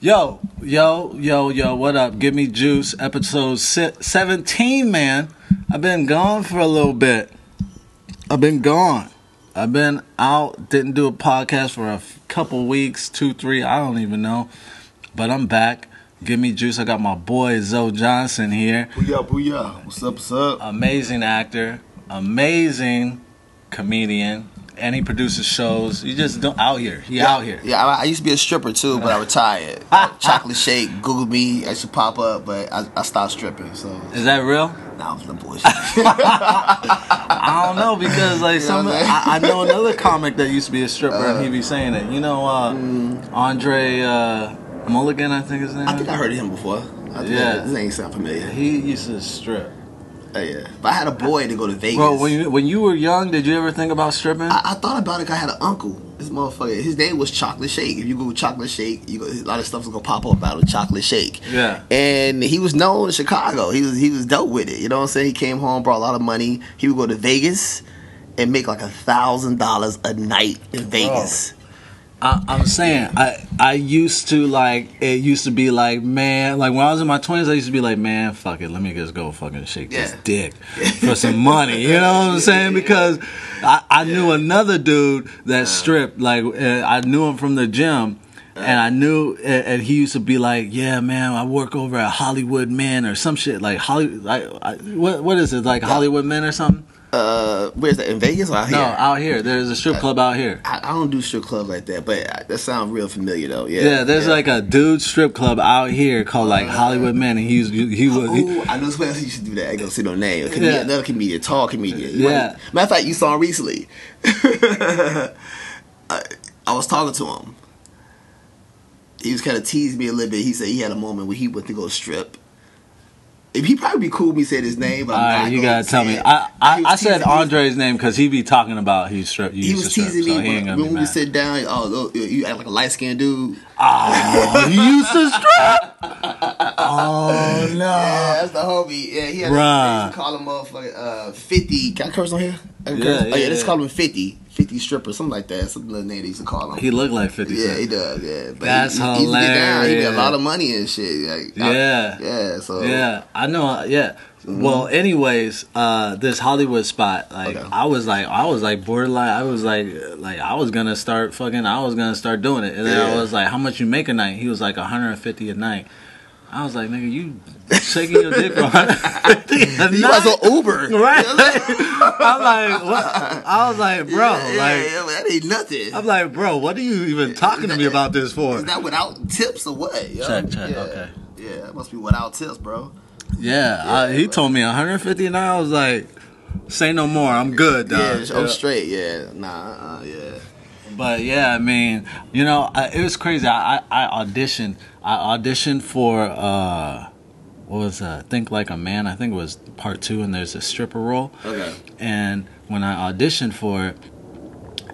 Yo, yo, yo, yo, what up? Give me juice, episode si- 17, man. I've been gone for a little bit. I've been gone. I've been out, didn't do a podcast for a couple weeks, two, three, I don't even know. But I'm back. Give me juice. I got my boy Zoe Johnson here. Booyah, booyah. What's up, what's up? Amazing actor, amazing comedian, and he produces shows. You just don't out here. He out here. Yeah, I, I used to be a stripper too, but I retired. Chocolate Shake, Google me, I used to pop up, but I, I stopped stripping, so Is that real? I'm some bullshit. I don't know because like You some I'm I, know another comic that used to be a stripper and he be saying it. You know, uh, Mm. Andre uh, Mulligan, I think his name. I think is? I heard of him before. I think Yeah. His name sound familiar. he used to strip. Oh, yeah. But I had a boy to go to Vegas. Bro, when you when you were young, did you ever think about stripping? I, I thought about it. I had an uncle. This motherfucker. His name was Chocolate Shake. If you Google Chocolate Shake, you go, a lot of stuff's gonna pop up about a Chocolate Shake. Yeah. And he was known in Chicago. He was he was dope with it. You know what I'm saying? He came home, brought a lot of money. He would go to Vegas and make like a thousand dollars a night in Vegas. I, I'm saying I I used to like it used to be like man like when I was in my twenties I used to be like man fuck it let me just go fucking shake this Yeah. dick for some money you know what I'm saying? Because I, I knew another dude that stripped like uh, I knew him from the gym and I knew and and he used to be like yeah man I work over at Hollywood Men or some shit like Hollywood like I, what what is it like Hollywood Men or something Uh, where's that in Vegas or out no here? out here there's a strip club out here I, I don't do strip clubs like that, but uh, that sounds real familiar though. Yeah, Yeah, there's like a dude strip club out here called like Hollywood Man, and he's he was he, Ooh, I know somebody else used to do that. I ain't gonna say no name. A comedian, Yeah. Another comedian, tall comedian. You Yeah. might- matter of fact, you saw him recently. I, I was talking to him. He was kind of teasing me a little bit. He said he had a moment where he went to go strip. He probably be cool with me saying his name, but I'm right, you gotta tell me. it. I I, I said teasing- Andre's name because he be talking about he strip. He, He was to strip, teasing so me when, when we sit down. Oh, you you act like a light skinned dude. Oh, he used to strip. Oh no. Yeah, that's the homie. Yeah, he had Bruh. a, call him motherfucker uh, 50. Can I curse on here? I Yeah, curse? oh, yeah, yeah, let's call him 50. 50 stripper, something like that. Some little name they used to call him. He looked like Fifty yeah, Cent. he does, yeah. But That's he, he, he get. He made a lot of money and shit. Like, I- Yeah. yeah, so. Yeah, I know. Yeah. Well, anyways, uh, this Hollywood spot, like Okay. I was like, I was like borderline. I was like, like I was gonna start fucking. I was gonna start doing it, and then I was like, how much you make a night? He was like 150 a night. I was like, nigga, you shaking your dick for 150 a You might as night? Uber. Right? I'm like, what? I was like, bro, Yeah, yeah, like, yeah, that ain't nothing. I'm like, bro, what are you even talking to me about this for? Is that without tips or what? yo? Check, check, Yeah. okay. Yeah, that must be without tips, bro. Yeah, I, he told me 150 a night. I was like, say no more. I'm good, dog. Yeah, I'm straight. Yeah, nah, uh, yeah. But yeah, I mean, you know, I, it was crazy. I, I, I auditioned. I auditioned for uh, what was uh, Think Like a Man. I think it was part two, and there's a stripper role. Okay. And when I auditioned for it,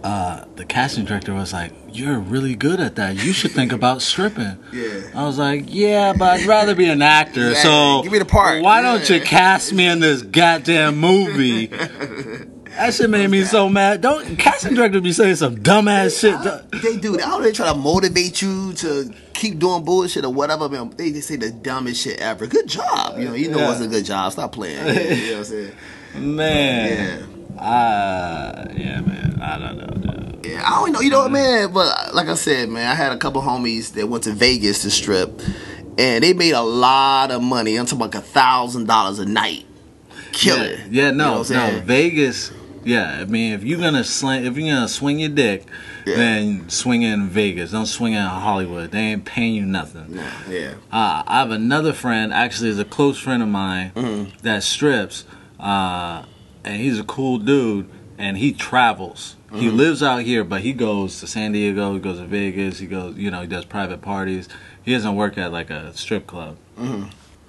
uh, the casting director was like, "You're really good at that. You should think about stripping." Yeah. I was like, "Yeah, but I'd rather be an actor. Exactly. So Give me the part. Why don't you cast me in this goddamn movie?" That shit made me so mad. Don't casting director be saying some dumbass shit. They do. They try to motivate you to keep doing bullshit or whatever? Man, they just say the dumbest shit ever. Good job. You know, you know Yeah. it a good job. Stop playing. Yeah, you know what I'm saying? Man. Yeah. Uh, yeah, man. I don't know, dude. Yeah, I don't know. You know what, man? But like I said, man, I had a couple homies that went to Vegas to strip, and they made a lot of money. I'm talking like a thousand dollars a night. Kill yeah, it. Yeah, You know no, no. Vegas. Yeah, I mean, if you're gonna sling, if you're gonna swing your dick, Yeah. then swing it in Vegas. Don't swing it in Hollywood. They ain't paying you nothing. Yeah. Uh, I have another friend, actually, is a close friend of mine Mm-hmm. that strips, uh, and he's a cool dude, and he travels. He Mm-hmm. lives out here, but he goes to San Diego, he goes to Vegas, he goes, you know, he does private parties. He doesn't work at like a strip club. Mm-hmm.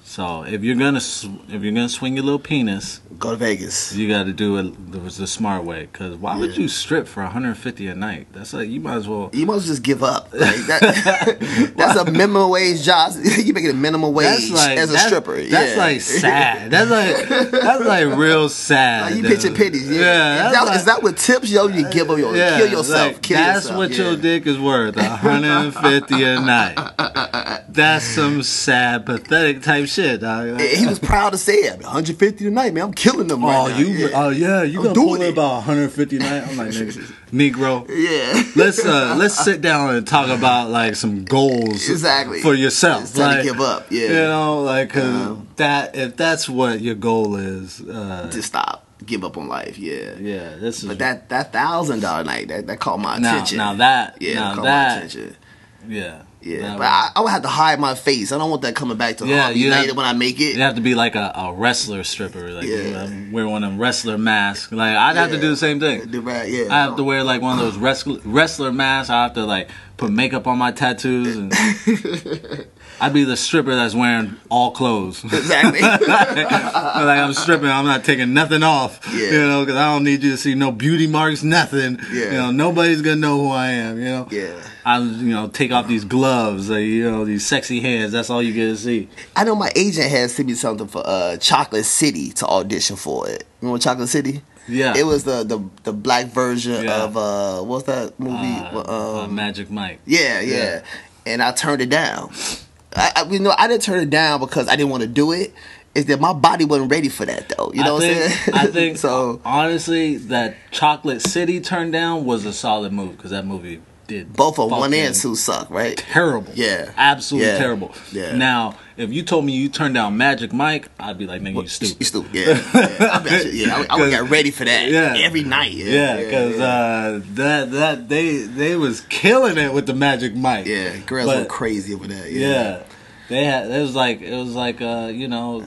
So if you're gonna sw- if you're gonna swing your little penis, Go to Vegas. you got to do it the, the smart way. Cause why would you strip for 150 a night? That's like you might as well. You must just give up. Like that, that's a minimum wage job. you making a minimum wage like as a that's- stripper. That's yeah. like sad. That's like that's like real sad. Like you pitching pennies. Yeah. Yeah, is, that, like- is that what tips yo? You give up your Yeah, kill yourself. like, kill that's yourself. what yeah. your dick is worth. 150 a night. That's some sad, pathetic type shit, dog. Yeah, He was proud to say it. 150 tonight, man. I'm killing them right Oh, now. you? Yeah. Oh, yeah. You I'm gonna pull it about 150 a night? I'm like, nigga, Negro. yeah. Let's uh, let's sit down and talk about like some goals Exactly. for yourself. It's time to like, give up, yeah. you know, like Uh-huh. that if that's what your goal is, uh, Just stop. Give up on life. Yeah. yeah, this is But that that thousand dollar night that, that caught my now attention. now that yeah, now caught that my attention. yeah Yeah, that but I, I would have to hide my face. I don't want that coming back to Yeah, you later have- when I make it. You have to be like a, a wrestler stripper, like Yeah. wear one of them wrestler masks. Like I'd have to do the same thing. Right, yeah. I have to wear like one of those wrestler wrestler masks. I have to like put makeup on my tattoos, and I'd be the stripper that's wearing all clothes. Exactly. like I'm stripping, I'm not taking nothing off. Yeah. You know, because I don't need you to see no beauty marks, nothing. Yeah. You know, nobody's gonna know who I am. You know. Yeah. I you know take off these gloves, like, you know these sexy hands. That's all you get to see. I know my agent had sent me something for uh, Chocolate City to audition for it. You Remember Chocolate City? Yeah. It was the the, the black version Yeah. of uh what's that movie? Uh, Well, uh, um, Magic Mike. yeah, yeah, Yeah. And I turned it down. I, I you know I didn't turn it down because I didn't want to do it. Is that my body wasn't ready for that though? You know I what think, I'm saying? I think so. honestly that Chocolate City turned down was a solid move because that movie did Both of one and two suck, right? terrible. Yeah. absolutely Yeah. terrible. Yeah. Now, if you told me you turned down Magic Mike, I'd be like, nigga, you stupid. You stupid. Yeah, yeah. I bet you, yeah. I, I would get ready for that. Yeah. every night. Yeah, Yeah, because yeah. uh, that that they they was killing it with the Magic Mike. yeah, girls But- went crazy over that. Yeah. They had it was like it was like uh, you know,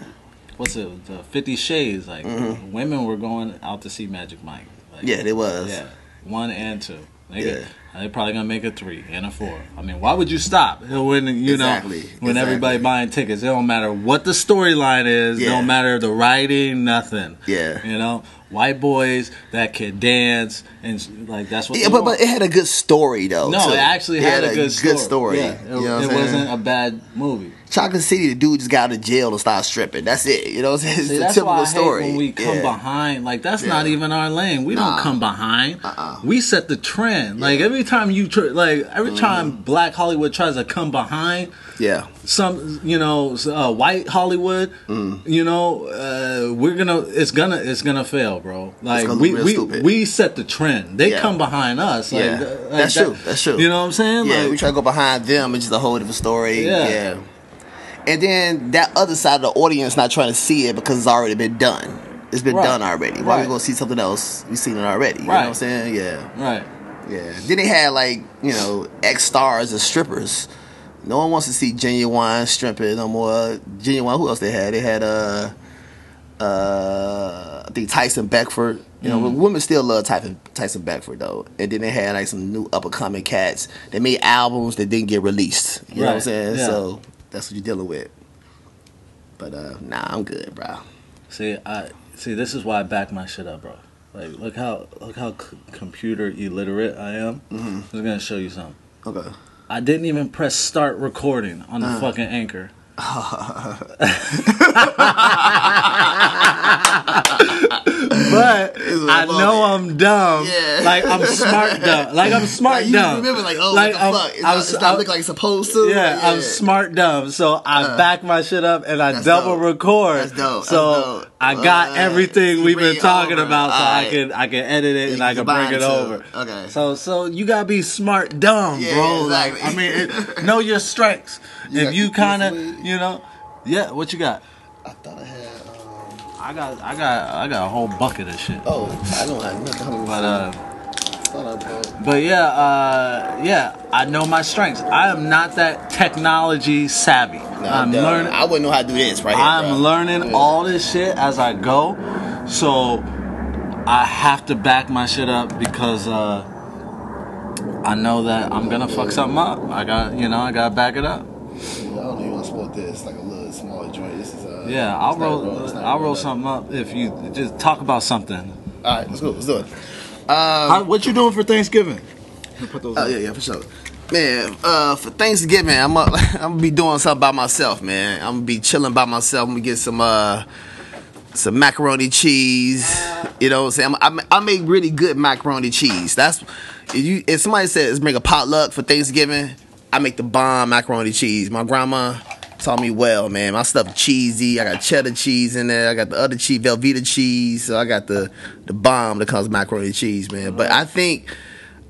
what's it, the Fifty Shades, like women were going out to see Magic Mike. Like, Mm-hmm. yeah, it was. Yeah, one and two. Nigga, Yeah. They're probably gonna make a three and a four. I mean, why would you stop when you Exactly, know when everybody buying tickets? It don't matter what the storyline is. It Yeah. don't matter the writing, nothing. Yeah. you know, white boys that can dance and like that's what. Yeah, but, want. but it had a good story though. no, too. it actually had a good story. Yeah, it, you know it wasn't a bad movie. Chocolate City, the dude just got out of jail and started stripping. That's it. You know what I'm saying? It's See, a that's typical why I story. hate when we come Yeah. behind. Like that's Yeah. not even our lane. We Nah. don't come behind. Uh-uh. We set the trend. Like every time you tr- like every Mm-hmm. time Black Hollywood tries to come behind Yeah. some, you know, uh, white Hollywood, Mm. you know, uh, we're gonna it's gonna it's gonna fail, bro. Like we we stupid. we set the trend. They Yeah. come behind us. Like, Yeah. uh, like That's that- true. That's true. You know what I'm saying? Yeah, Like, we try to go behind them. It's just a whole different story. Yeah. Yeah. And then that other side of the audience not trying to see it because it's already been done. It's been Right. done already. Why Right. we gonna see something else? We seen it already. You know Right. what I'm saying? Yeah. right. Yeah. Then they had like, you know, ex stars as strippers. No one wants to see genuine stripping no more. Genuine who else they had? They had uh uh I think Tyson Beckford. You know, women still love Tyson Tyson Beckford though. And then they had like some new up and coming cats. They made albums that didn't get released. You know what I'm saying? Yeah. So that's what you're dealing with. But uh nah, I'm good, bro. See, I see. This is why I back my shit up, bro. Like, look how look how c- computer illiterate I am. Mm-hmm. I'm gonna show you something. Okay. I didn't even press start recording on Uh. the fucking anchor. but I know I'm dumb. Yeah. Like I'm smart dumb. Like I'm smart Like, you dumb. remember like, oh Like, what the I'm- fuck? It's, I not, was- it's not I- looking like it's supposed to. yeah, Like, I'm smart dumb. So I back my shit up and I That's double dope. record. That's dope. That's So dope. I got Uh, everything we've been talking over. about, so I can I can edit it and I can bring it over. Okay. So so you gotta be smart dumb, Yeah, bro. Like I mean, it, know your strengths. You if you kind of you know, yeah. What you got? I thought I got I got I got a whole bucket of shit. oh, I don't have nothing. But uh. thought I brought. But yeah, uh, yeah, I know my strengths. I am not that technology savvy. Nah, I'm learning. I wouldn't know how to do this right here. I'm bro. learning Yeah. all this shit as I go. So I have to back my shit up because uh, I know that I'm gonna fuck something up. I got, you know, I gotta back it up. I don't even want to support this. Like a little smaller joint. This is uh. Yeah, I'll it's roll. it's not a I'll roll up. something up if you just talk about something. All right, let's go. Let's do it. How, what you doing for Thanksgiving? Put those Oh up. yeah, yeah, for sure. Man, uh, for Thanksgiving, I'm uh, I'm gonna be doing something by myself, man. I'm gonna be chilling by myself. I'm gonna get some uh some macaroni cheese. You know what I'm saying? I'm, I, I make really good macaroni cheese. That's if you if somebody says bring a potluck for Thanksgiving, I make the bomb macaroni cheese. My grandma taught me well, man. My stuff cheesy. I got cheddar cheese in there. I got the other cheese, Velveeta cheese. So I got the the bomb that comes macaroni cheese, man. But I think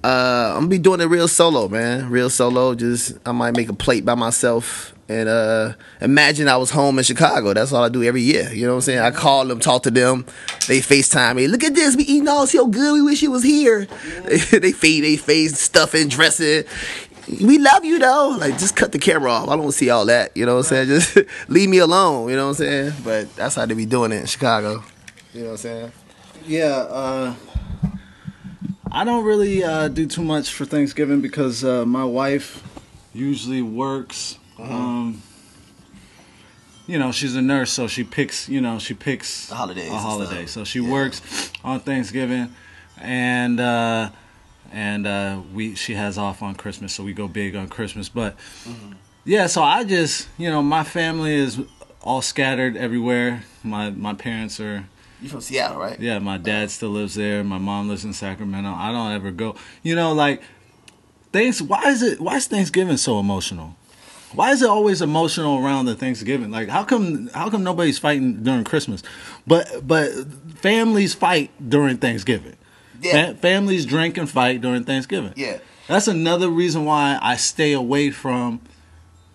uh, I'm gonna be doing it real solo, man. Real solo. Just I might make a plate by myself and uh, imagine I was home in Chicago. That's all I do every year. You know what I'm saying? I call them, talk to them. They FaceTime me. Look at this. We eating all so good. We wish you was here. they feed they face stuff stuffing, dressing. We love you though. Like just cut the camera off. I don't see all that. You know what I'm saying? Just leave me alone. You know what I'm saying? But that's how they be doing it in Chicago. You know what I'm saying? Yeah, uh, I don't really uh, do too much for Thanksgiving because uh, my wife usually works. Um, you know, she's a nurse, so she picks. You know, she picks The holidays A holiday, so she Yeah. works on Thanksgiving, and uh, and uh, we she has off on Christmas, so we go big on Christmas. But Mm-hmm. yeah, so I just you know my family is all scattered everywhere. My my parents are You from Seattle, right? yeah, my dad still lives there. My mom lives in Sacramento. I don't ever go. You know, like things. Why is it? Why is Thanksgiving so emotional? Why is it always emotional around the Thanksgiving? Like, how come? How come nobody's fighting during Christmas, but but families fight during Thanksgiving? Yeah. Fa- families drink and fight during Thanksgiving. Yeah. That's another reason why I stay away from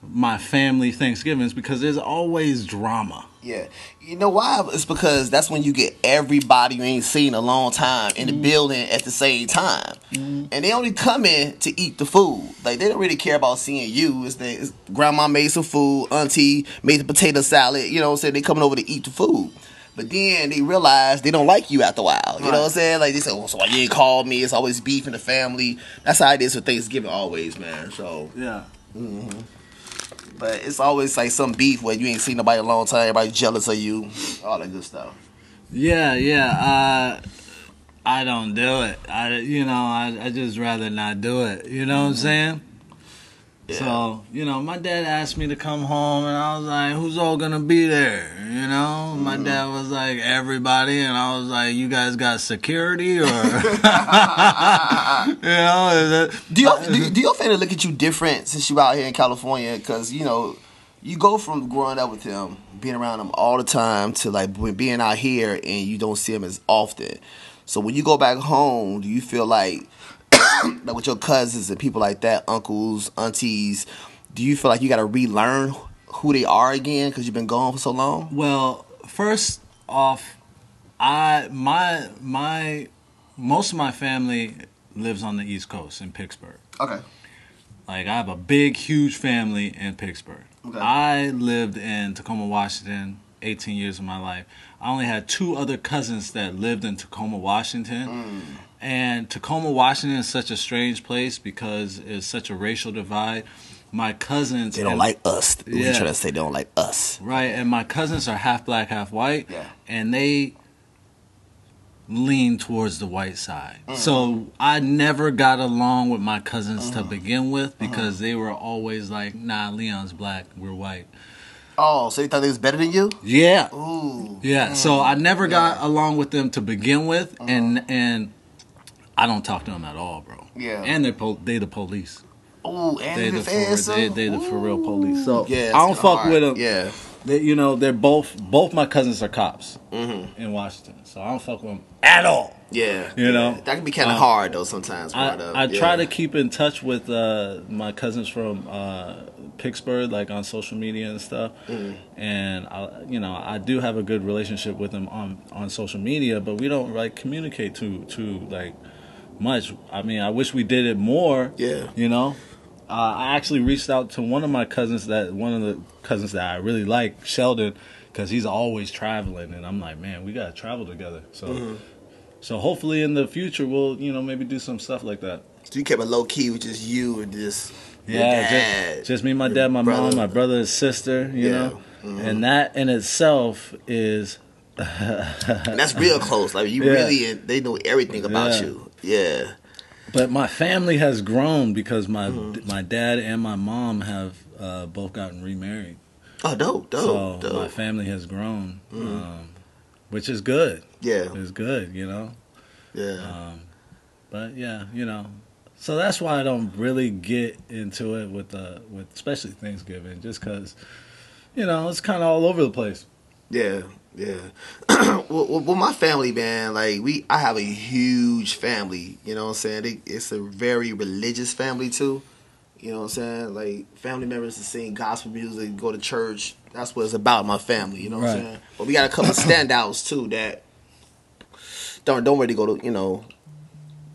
my family Thanksgivings because there's always drama. Yeah. You know why? It's because that's when you get everybody you ain't seen a long time in the mm-hmm. building at the same time. Mm-hmm. And they only come in to eat the food. Like they don't really care about seeing you. It's, the, it's grandma made some food, auntie made the potato salad, you know what I'm saying? They coming over to eat the food. But then they realize they don't like you after a while. You know what I'm saying? Like they say, oh, so why you ain't call me? It's always beef in the family. That's how it is for Thanksgiving always, man. So Yeah. but it's always like some beef where you ain't seen nobody a long time, everybody jealous of you, all that good stuff. Yeah, yeah. Uh, I don't do it. I, you know, I, I just rather not do it. You know what I'm saying? Yeah. So, you know, my dad asked me to come home, and I was like, "Who's all gonna be there?" You know, my mm-hmm. dad was like, "Everybody," and I was like, "You guys got security, or you know?" Is it, Do your do, do your family look at you different since you out here in California? Because you know, you go from growing up with him, being around him all the time, to like being out here and you don't see him as often. So when you go back home, do you feel like, like with your cousins and people like that, uncles, aunties, do you feel like you got to relearn who they are again because you've been gone for so long? Well, first off, I my my most of my family lives on the East Coast in Pittsburgh. Okay. Like I have a big, huge family in Pittsburgh. Okay. I lived in Tacoma, Washington, 18 years of my life. I only had two other cousins that lived in Tacoma, Washington. Mm. And Tacoma, Washington is such a strange place because it's such a racial divide. My cousins They don't and- like us. We Yeah. trying to say they don't like us. Right, and my cousins are half black, half white. Yeah. And they lean towards the white side. Mm. So I never got along with my cousins to mm. begin with mm. because they were always like, nah, Leon's black, we're white. Oh, so you thought they was better than you? Yeah. Ooh. Yeah. So I never got along with them to begin with and and I don't talk to them at all, bro. Yeah. And they're po- they the police. Ooh, and They the the for, they, they the for real police. So Yeah, I don't fuck hard. with them. Yeah. They, you know, they're both both my cousins are cops Mm-hmm. in Washington, so I don't fuck with them at all. Yeah. You know? Yeah. That can be kind of Uh, hard though sometimes. I. I yeah. try to keep in touch with uh, my cousins from uh, Pittsburgh, like on social media and stuff. Mm-hmm. And I, you know, I do have a good relationship with them on on social media, but we don't like communicate too too like much. I mean, I wish we did it more. Yeah. You know, uh, I actually reached out to one of my cousins that one of the cousins that I really like, Sheldon, because he's always traveling, and I'm like, man, we gotta travel together. So, Mm-hmm. so hopefully in the future we'll you know maybe do some stuff like that. So you kept it low key with just you and just Yeah, just, just me, my dad, my brother. mom, my brother, and sister. You Yeah. know, and that in itself is And that's real close. Like you Yeah. really, they know everything about Yeah. you. Yeah. But my family has grown because my Mm-hmm. my dad and my mom have uh, both gotten remarried. Oh, dope, dope, so my family has grown, Mm-hmm. um, which is good. Yeah, It's good, you know. yeah. Um, but yeah, you know. So that's why I don't really get into it with the with especially Thanksgiving, just because, you know, it's kind of all over the place. Yeah, yeah. well, well, my family, man, like we, I have a huge family. You know what I'm saying? They, it's a very religious family too. You know what I'm saying? Like family members that sing gospel music, go to church. That's what it's about. My family. You know what I'm saying? But we got a couple of standouts too that don't don't really go to you know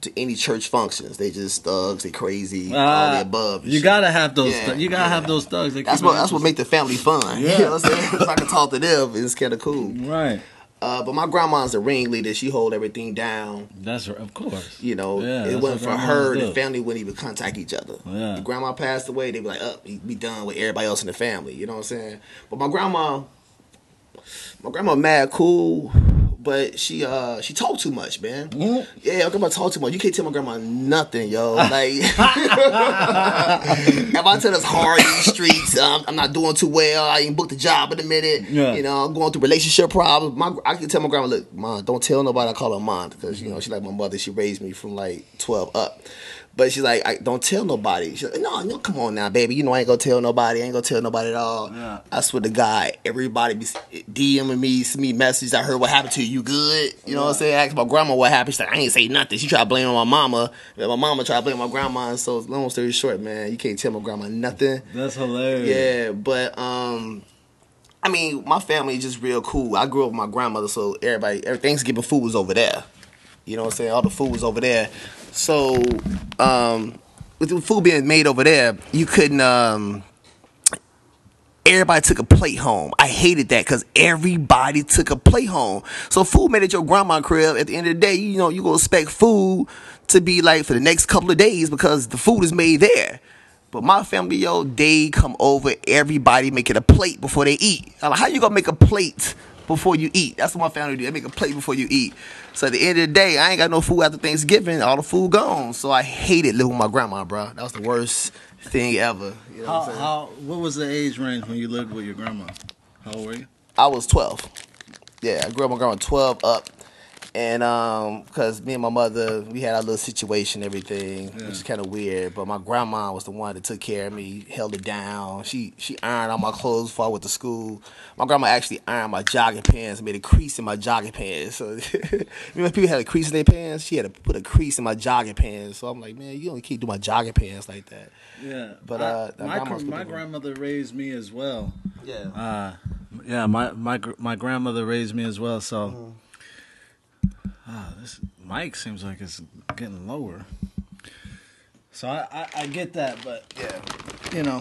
to any church functions. They just thugs. They crazy. all Uh, the above. You shit. gotta have those. Yeah, thu- you gotta yeah. have those thugs. that That's what that's what make the family fun. Yeah. You know what I'm saying? If I can talk to them, it's kind of cool. Right. Uh, but my grandma's the ringleader. She hold everything down. That's right, of course. You know, Yeah, it wasn't for her. The family wouldn't even contact each other. Yeah. If grandma passed away, they'd be like, "Up, oh, be done with everybody else in the family." You know what I'm saying? But my grandma, my grandma, mad cool, but she uh she talked too much, man. Mhm. Yeah, my grandma talked too much. You can't tell my grandma nothing, yo. Like, if I tell us hard in these streets, um, I'm not doing too well. I ain't booked a job in a minute. Yeah. You know, I'm going through relationship problems. My, I can tell my grandma, look, mom, don't tell nobody I call her mom because you know she like my mother. She raised me from like 12 up. But she's like, I, don't tell nobody. She's like, no, no, come on now, baby. You know I ain't gonna tell nobody. I ain't gonna tell nobody at all. Yeah. I swear to God, everybody be DMing me, send me messages. I heard what happened to you. You good? You know what I'm saying? I asked my grandma what happened. She's like, I ain't say nothing. She tried to blame on my mama. And my mama tried to blame my grandma. And so, long story short, man, you can't tell my grandma nothing. That's hilarious. Yeah, but um, I mean, my family is just real cool. I grew up with my grandmother, so everybody, every Thanksgiving food was over there. You know what I'm saying? All the food was over there. So, um, with the food being made over there, you couldn't. Um, everybody took a plate home. I hated that because everybody took a plate home. So food made at your grandma crib. At the end of the day, you know you gonna expect food to be like for the next couple of days because the food is made there. But my family, yo, they come over. Everybody making a plate before they eat. I'm like, how you gonna make a plate before you eat? That's what my family do. They make a plate before you eat. So at the end of the day, I ain't got no food after Thanksgiving. All the food gone. So I hated living with my grandma, bro. That was the worst thing ever. You know How, what how what was the age range when you lived with your grandma? How old were you? I was 12. Yeah, I grew up with my grandma 12 up. And um, cause me and my mother, we had our little situation, everything, Yeah. which is kind of weird. But my grandma was the one that took care of me, held it down. She she ironed all my clothes before I went to school. My grandma actually ironed my jogging pants, made a crease in my jogging pants. So you know, people had a crease in their pants, she had to put a crease in my jogging pants. So I'm like, man, you don't keep doing my jogging pants like that. Yeah, But, uh, I- my grandma's gr- my grandmother raised me as well. Yeah. Uh, yeah, my my my grandmother raised me as well. So, Mm-hmm. Ah, this mic seems like it's getting lower. So I, I, I get that, but yeah. you know,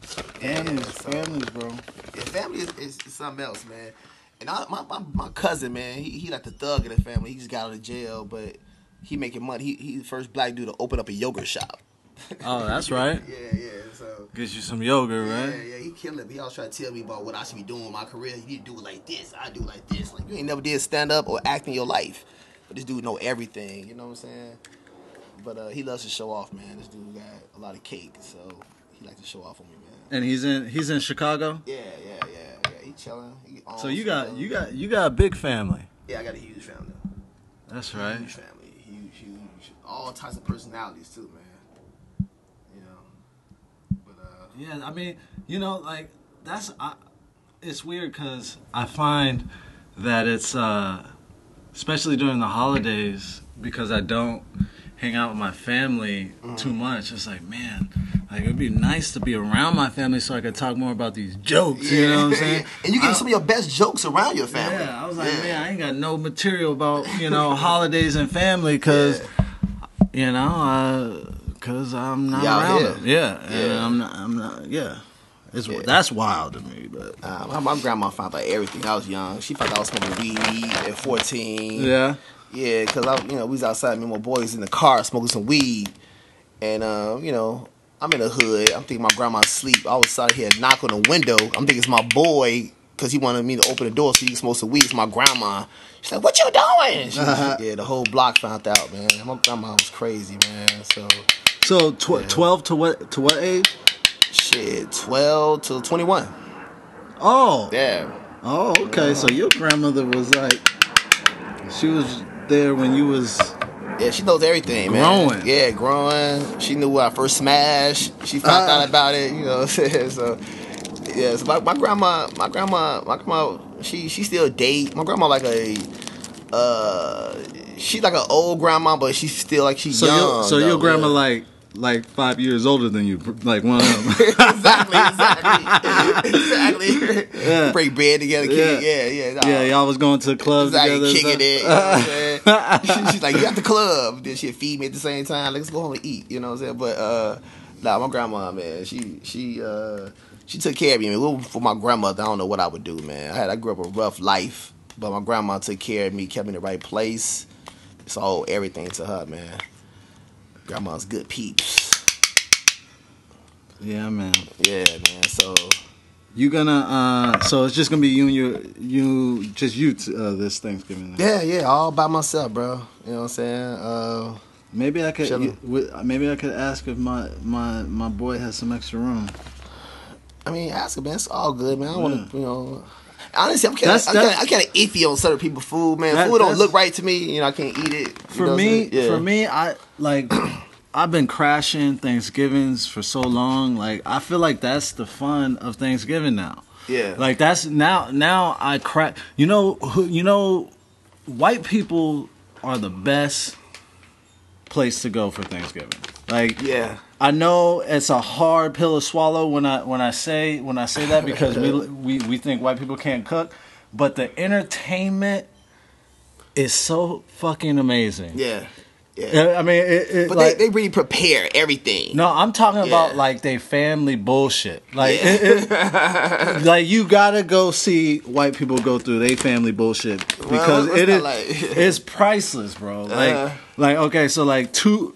families, so- families, bro. Yeah, family is, is, is something else, man. And I, my, my my cousin, man, he, he like the thug in the family. He just got out of jail, but he making money. He he the first black dude to open up a yogurt shop. Oh, that's right. Yeah, yeah. So Get you some yogurt, yeah, right? yeah, yeah. he killing. He always try to tell me about what I should be doing with my career. You need to do it like this. I do it like this. Like you ain't never did stand up or act in your life, but this dude know everything. You know what I'm saying? But uh, he loves to show off, man. This dude got a lot of cake, so he like to show off on me, man. And he's in he's in Chicago. Yeah, yeah, yeah, yeah. He chilling. He So you got you got you got a big family. Yeah, I got a huge family. That's right. Huge family. Huge, huge. All types of personalities too, man. You know. But uh Yeah, I mean, you know, like that's I, it's weird because I find that it's uh, especially during the holidays because I don't hang out with my family too much. It's like, man, like it'd be nice to be around my family so I could talk more about these jokes. You know what I'm saying? and you get I- some of your best jokes around your family. Yeah, I was like, Yeah. man, I ain't got no material about you know holidays and family because you know, because I'm not Y'all around here. them. Yeah, and Yeah. I'm not. I'm not. Yeah, it's Yeah. that's wild to me. But Uh, my, my grandma found out everything. I was young. She found out I was smoking weed at 14. yeah, Yeah, because I, you know, we was outside, me and my boys in the car smoking some weed, and uh, you know, I'm in the hood. I'm thinking my grandma asleep. All of a sudden, I hear a knock on the window. I'm thinking it's my boy because he wanted me to open the door so he can smoke some weed. It's my grandma. She's like, "What you doing?" She, yeah, the whole block found out, man. My grandma was crazy, man. So So tw- twelve to what to what age? shit, twelve to twenty one. Oh, Yeah, oh, okay. So your grandmother was like, she was there when you was. yeah, she knows everything, man. Growing. Yeah, growing. She knew when I first smashed. She found Ah. out about it. You know what I'm saying? So yeah, so my, my grandma, my grandma, my grandma, she she still date. My grandma like a. Uh, she's like an old grandma, but she's still like she's So young. your so your grandma yeah. like like five years older than you, like one of them. exactly, exactly, exactly. Yeah. Break bread together, kick Yeah. it. Yeah, yeah. nah. yeah, y'all was going to the clubs Exactly, together. kicking it. You know what I'm saying? She's like, you at the club. Then she'd feed me at the same time. Let's go home and eat. You know what I'm saying? But uh, nah, my grandma, man, she she uh she took care of me. I mean, for my grandmother, I don't know what I would do, man. I had I grew up a rough life, but my grandma took care of me, kept me in the right place. It's all everything to her, man. Grandma's good peeps. Yeah, man. Yeah, man. So You gonna uh? So it's just gonna be you and your you just you t- uh, this Thanksgiving. then? yeah, yeah, all by myself, bro. You know what I'm saying? Uh, Maybe I could. You- maybe I could ask if my my my boy has some extra room. I mean, ask him, man. It's all good, man. I don't Yeah. want to, you know. Honestly, I'm kind of, I'm kind of iffy on certain people food, man. That- food don't look right to me. You know, I can't eat it. You For know me, yeah. for me, I like. I've been crashing Thanksgivings for so long. Like I feel like that's the fun of Thanksgiving now. yeah, Like that's now now I crack. You know who? You know, white people are the best place to go for Thanksgiving. Like yeah, I know it's a hard pill to swallow when I when I say when I say that because we we we think white people can't cook, but the entertainment is so fucking amazing. yeah, yeah. I mean, it, it, But like, they, they really prepare everything. no, I'm talking about like they family bullshit. Like, Yeah. it, like you gotta go see white people go through their family bullshit because what's it is like? it's priceless, bro. Like, Uh. like okay, so like two.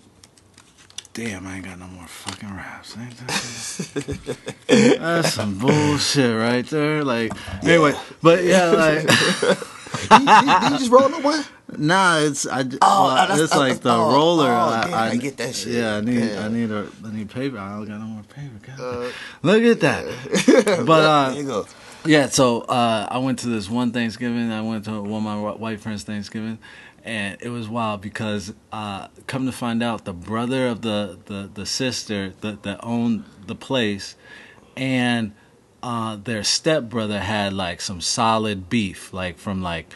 Damn, I ain't got no more fucking raps. That's some bullshit right there. Like, anyway, but yeah, like, you, you, you just roll one. nah, it's I. Oh, well, it's like the oh, roller. oh, I, damn, I get that shit. Yeah, I need, Yeah. I need a, I need paper. I don't got no more paper. Uh, Look at that. But uh, there you go. yeah, so uh, I went to this one Thanksgiving. I went to one of my wh- white friends' Thanksgiving, and it was wild because uh, come to find out, the brother of the the, the sister that that owned the place, and uh, their stepbrother had like some solid beef, like from like.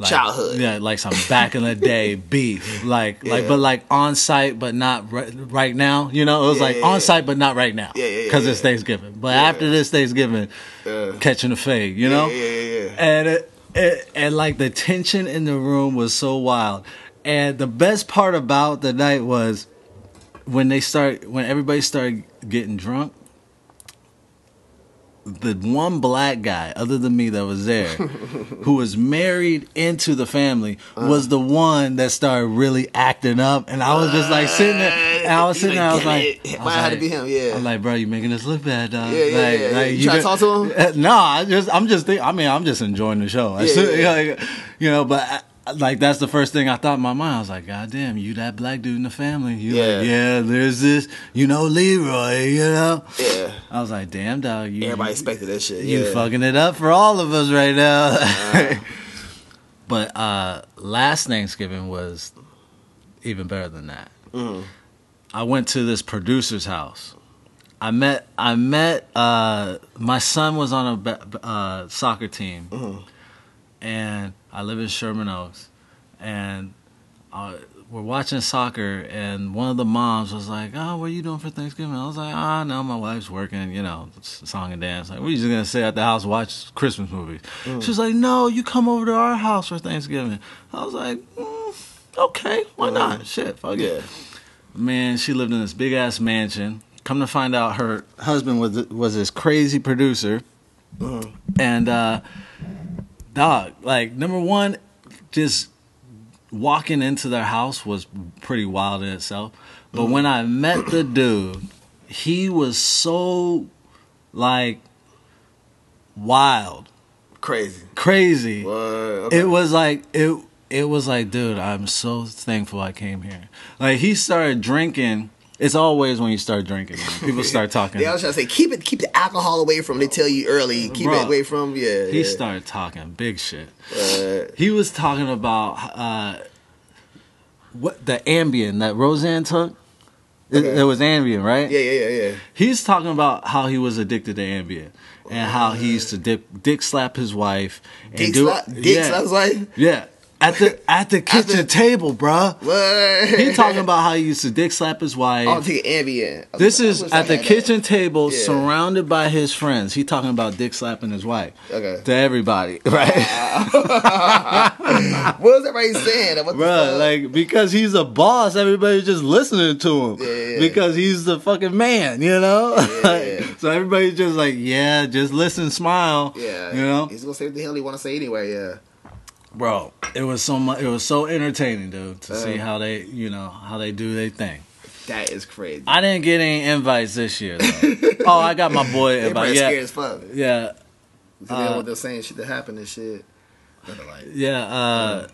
Like, Childhood. yeah, like some back in the day beef, like like, but like on site, but not right, right now. You know, it was Yeah, like yeah, on site, but not right now. Yeah, yeah, yeah, Because it's. Thanksgiving. But after this Thanksgiving, Yeah. catching a fade, you know? Yeah, yeah, yeah, yeah. And it, it, and like the tension in the room was so wild. And the best part about the night was when they start when everybody started getting drunk. The one black guy, other than me, that was there, who was married into the family, was uh. the one that started really acting up, and I was just like sitting there, and I was sitting there, I was like, it. I was Might have to be him, yeah. I'm like, bro, you making us look bad, dog. Yeah, yeah, like, yeah, yeah. like, You try to talk to him? Uh, no, I just, I'm just, think, I mean, I'm just enjoying the show. Yeah, like, you know, but I, like that's the first thing I thought in my mind. I was like, God damn, you that black dude in the family. You Yeah. like, yeah, there's this, you know, Leroy, you know. Yeah. I was like, damn, dog, you, Everybody expected that shit. you yeah. fucking it up for all of us right now. but uh last Thanksgiving was even better than that. Mhm. I went to this producer's house. I met I met uh my son was on a uh, soccer team, Mhm. and I live in Sherman Oaks, and uh, we're watching soccer, and one of the moms was like, "Oh, what are you doing for Thanksgiving?" I was like, "Ah, no, my wife's working, you know, song and dance. Like, we're just gonna stay at the house watch Christmas movies." She was like, "No, you come over to our house for Thanksgiving." I was like, mm, "Okay, why not? Shit, fuck Yeah. it." Man, she lived in this big ass mansion. Come to find out, her husband was was this crazy producer, Mhm. and uh, dog, like number one, just walking into their house was pretty wild in itself. But when I met the dude, he was so like wild, Crazy. crazy. Okay. It was like it. It was like, dude, I'm so thankful I came here. Like he started drinking. It's always when you start drinking, people start talking. They always try to say keep it, keep the alcohol away from. They tell you early, keep Bro, it away from. Yeah, He yeah. started talking big shit. Uh, He was talking about uh, what the Ambien that Roseanne took. It, Okay. it was Ambien, right? yeah, yeah, yeah, yeah. He's talking about how he was addicted to Ambien and how he used to dick, dick slap his wife. And Dick do, slap, dick yeah, slap his wife. Yeah, at the at the kitchen the- table, bruh. What? He talking about how he used to dick slap his wife. Oh, I'll take Ambien. This is at the had that. kitchen table, Yeah. surrounded by his friends. He talking about dick slapping his wife Okay. to everybody, right? What was everybody saying? What Bruh, like because he's a boss, everybody's just listening to him. Yeah, yeah. Because he's the fucking man, you know? Yeah. so everybody's just like, yeah, just listen, smile. yeah, You know? he's gonna say what the hell he want to say anyway. Yeah. Bro, it was so much it was so entertaining, dude, to see Uh. how they you know, how they do their thing. That is crazy. I didn't get any invites this year though. oh, I got my boy invite. Everybody's scared Yeah. as fuck. Yeah. Because they know Uh, what they're saying shit that happened and shit. Like, Yeah, uh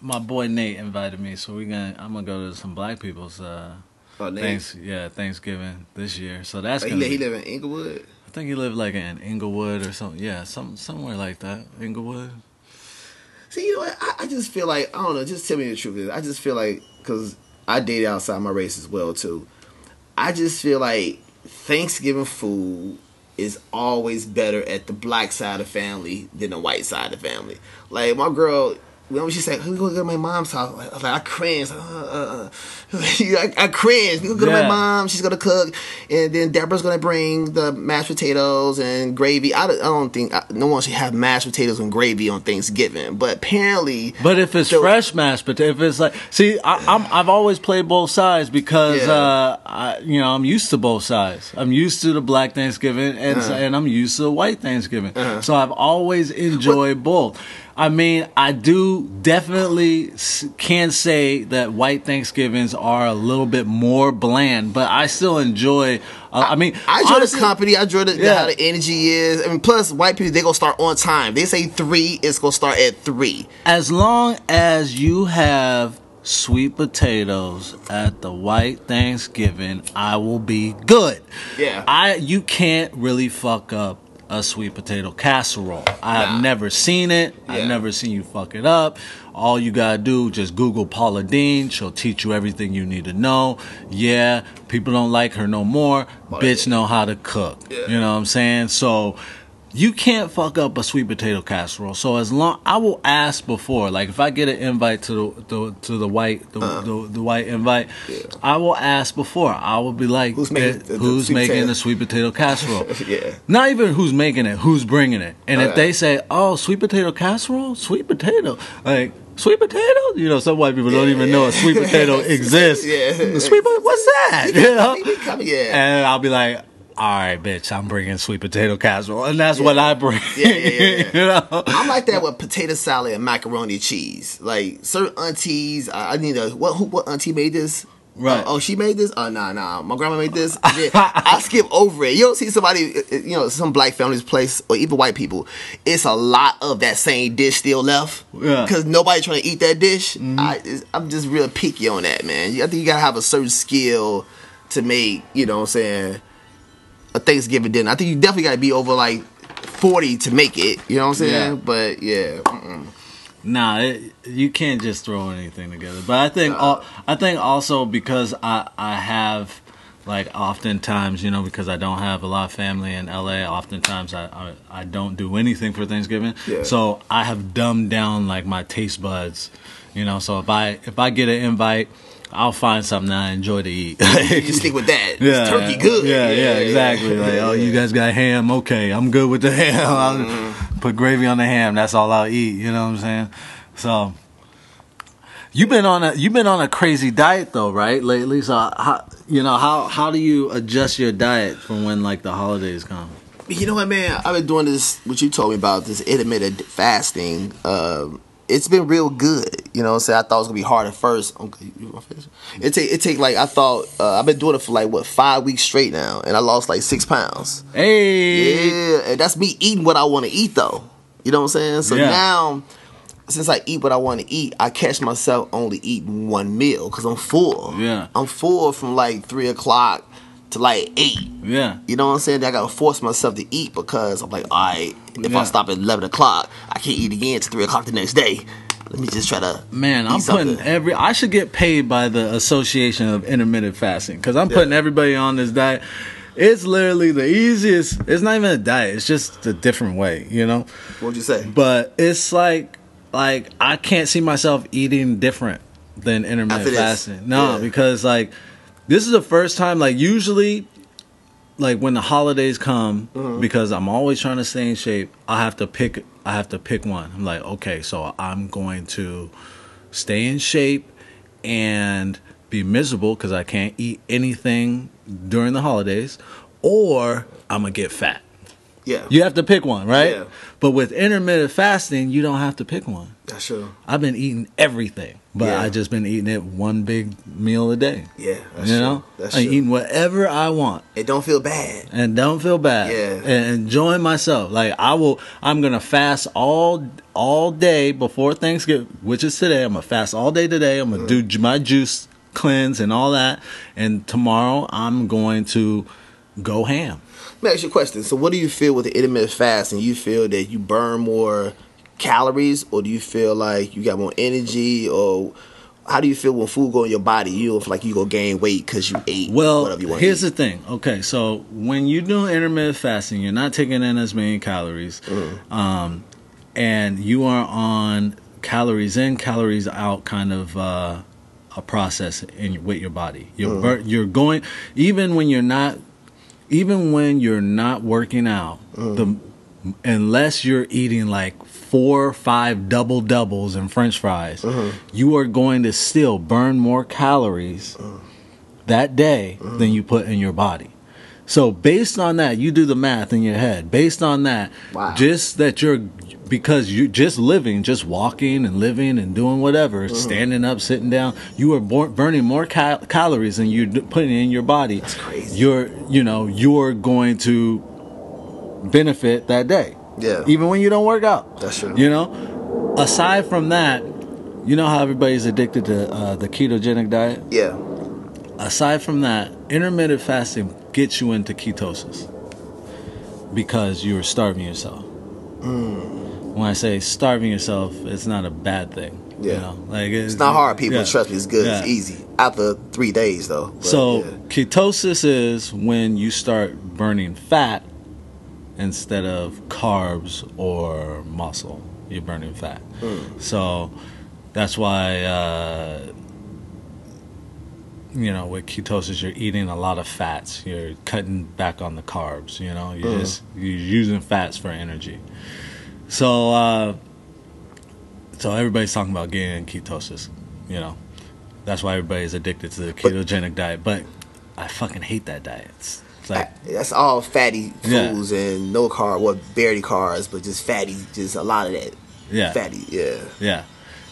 my boy Nate invited me, so we gonna I'm gonna go to some black people's uh oh, thanks yeah, Thanksgiving this year. So that's Like, gonna he, be- he live in Inglewood. I think he lived like in Inglewood or something. Yeah, some somewhere like that. Inglewood. See, you know what? I, I just feel like I don't know. Just tell me the truth. I just feel like because I dated outside my race as well too. I just feel like Thanksgiving food is always better at the black side of family than the white side of family. Like my girl. When she said, "We gonna go to my mom's house," I was like, I cringe. Uh, uh, uh. I, I cringe. We gonna go to my mom. She's gonna cook, and then Deborah's gonna bring the mashed potatoes and gravy. I don't, I don't think I, no one should have mashed potatoes and gravy on Thanksgiving, but apparently, But if it's So- fresh mashed potato, if it's like, see, I, I'm I've always played both sides because Yeah. uh, I, you know, I'm used to both sides. I'm used to the black Thanksgiving and Uh-huh. and I'm used to the white Thanksgiving. Uh-huh. So I've always enjoyed both. I mean, I do definitely can say that white Thanksgivings are a little bit more bland, but I still enjoy. Uh, I, mean, I enjoy honestly- the company. I enjoy the, Yeah. how the energy is. I mean, plus white people they gonna start on time. They say three, it's gonna start at three. as long as you have sweet potatoes at the white Thanksgiving, I will be good. Yeah. I you can't really fuck up a sweet potato casserole. I have Nah. never seen it. Yeah. I've never seen you fuck it up. All you gotta do just Google Paula Deen. She'll teach you everything you need to know. Yeah, people don't like her no more. Bitch know how to cook. Yeah. You know what I'm saying? So you can't fuck up a sweet potato casserole. So as long I will ask before, like if I get an invite to the, the to the white the, Uh. the, the white invite, Yeah. I will ask before. I will be like, Who's making the- who's sweet making potato? the sweet potato casserole? Yeah. Not even who's making it, who's bringing it. And if they say, "Oh, sweet potato casserole, sweet potato," like sweet potato, you know, some white people don't Yeah, even know a sweet potato exists. Yeah. sweet potato, what's that? You know? Yeah. And I'll be like, all right, bitch, I'm bringing sweet potato casserole. And that's what I bring. Yeah, yeah, yeah, yeah. you know? I'm like that with potato salad and macaroni cheese. Like certain aunties, I, I need a what? Who, what auntie made this? Right. Oh, oh, she made this. Oh, nah, nah. My grandma made this. Then I skip over it. You don't see somebody, uh, you know, some black families place or even white people. It's a lot of that same dish still left. Yeah. Mm-hmm. Because nobody trying to eat that dish. I, I'm just real picky on that, man. I think you gotta have a certain skill to make. You know what I'm saying? A Thanksgiving dinner. I think you definitely gotta be over like 40 to make it. You know what I'm saying? Yeah. But yeah. Mm-mm. Nah, it, you can't just throw anything together. But I think al- I think also because I I have like oftentimes you know because I don't have a lot of family in LA. Oftentimes I I, I don't do anything for Thanksgiving. Yeah. So I have dumbed down like my taste buds. You know, so if I if I get an invite, I'll find something that I enjoy to eat. You stick with that. Yeah, It's turkey good. Yeah, yeah, exactly. Like, yeah, oh, you guys got ham? Okay, I'm good with the ham. I'll Mm-hmm. put gravy on the ham. That's all I'll eat. You know what I'm saying? So, you've been on a you've been on a crazy diet though, right? Lately, so how you know how how do you adjust your diet for when like the holidays come? You know what, man? I've been doing this. What you told me about this intermittent fasting. Um, it's been real good. You know what I'm saying? I thought it was gonna be hard at first. Okay, you want to finish? It take it take like I thought. Uh, I've been doing it for like what five weeks straight now, and I lost like six pounds. Hey. Yeah, and that's me eating what I want to eat though. You know what I'm saying? So Yeah. now, since I eat what I want to eat, I catch myself only eating one meal because I'm full. Yeah. I'm full from like three o'clock to like eight. Yeah. You know what I'm saying? I gotta force myself to eat because I'm like, all right, if Yeah. I stop at eleven o'clock, I can't eat again till three o'clock the next day. Let me just try to. Man, I'm putting something. every. I should get paid by the Association of Intermittent Fasting because I'm putting everybody on this diet. It's literally the easiest. It's not even a diet. It's just a different way, you know. What'd you say? But it's like, like I can't see myself eating different than intermittent fasting. No, Yeah. because like this is the first time. Like usually, like when the holidays come, Mm-hmm. because I'm always trying to stay in shape. I have to pick. I have to pick one. I'm like, okay, so I'm going to stay in shape and be miserable because I can't eat anything during the holidays, or I'm gonna get fat. Yeah, You have to pick one, right? Yeah. But with intermittent fasting, you don't have to pick one. that's true. I've been eating everything, but Yeah. I just been eating it one big meal a day. Yeah, that's you true. know, That's I'm true. eating whatever I want It don't feel bad. and don't feel bad. Yeah. and enjoying myself. Like I will, I'm gonna fast all all day before Thanksgiving, which is today. I'm gonna fast all day today. I'm gonna do Mm. ju- my juice cleanse and all that, and tomorrow I'm going to go ham. Let me ask you a question. So, what do you feel with the intermittent fast? And You feel that you burn more calories, or do you feel like you got more energy, or how do you feel when food go in your body? You feel like you go gain weight because you ate Well, whatever you want. here's the thing. Okay, so when you do intermittent fasting, you're not taking in as many calories, Mm. um, and you are on calories in, calories out kind of uh, a process in with your body. You're Mm. bur- you're going even when you're not even when you're not working out. Mm. The unless you're eating like four or five double doubles and French fries, Mm-hmm. you are going to still burn more calories Mm. that day than you put in your body. So based on that, you do the math in your head. Based on that, Wow. just that you're because you're just living, just walking and living and doing whatever, Mm-hmm. standing up, sitting down, you are burning more cal- calories than you're d- putting in your body. That's crazy. You're, you know, you're going to benefit that day. Yeah. Even when you don't work out. That's true. You know, aside from that, you know how everybody's addicted to uh, the ketogenic diet yeah, aside from that, intermittent fasting gets you into ketosis because you're starving yourself. When I say starving yourself, it's not a bad thing. You Yeah. know, like it's, it's not hard. People yeah. trust me. It's good. It's easy. After three days, though. But, So yeah. ketosis is when you start burning fat instead of carbs or muscle. You're burning fat. Hmm. So that's why uh, you know with ketosis you're eating a lot of fats. You're cutting back on the carbs. You know, you're Hmm. just you're using fats for energy. So uh, so everybody's talking about getting in ketosis. You know, that's why everybody's addicted to the ketogenic diet. But I fucking hate that diet. It's, like that's all fatty Yeah. foods and no carb, well, barely carbs, but just fatty. Just a lot of that. yeah, Fatty. Yeah. yeah.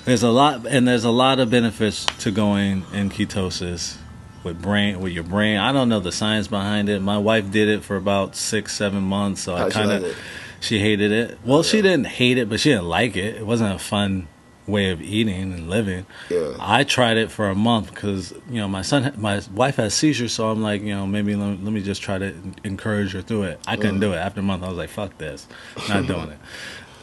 There's a lot, and there's a lot of benefits to going in ketosis with brain with your brain. I don't know the science behind it. My wife did it for about six, seven months, so I How'd she kind of she hated it. Well, she didn't hate it, but she didn't like it. It wasn't a fun way of eating and living. Yeah. I tried it for a month because you know my son, my wife has seizures, so I'm like, you know, maybe let, let me just try to encourage her through it. I couldn't do it after a month. I was like, fuck this, not doing it.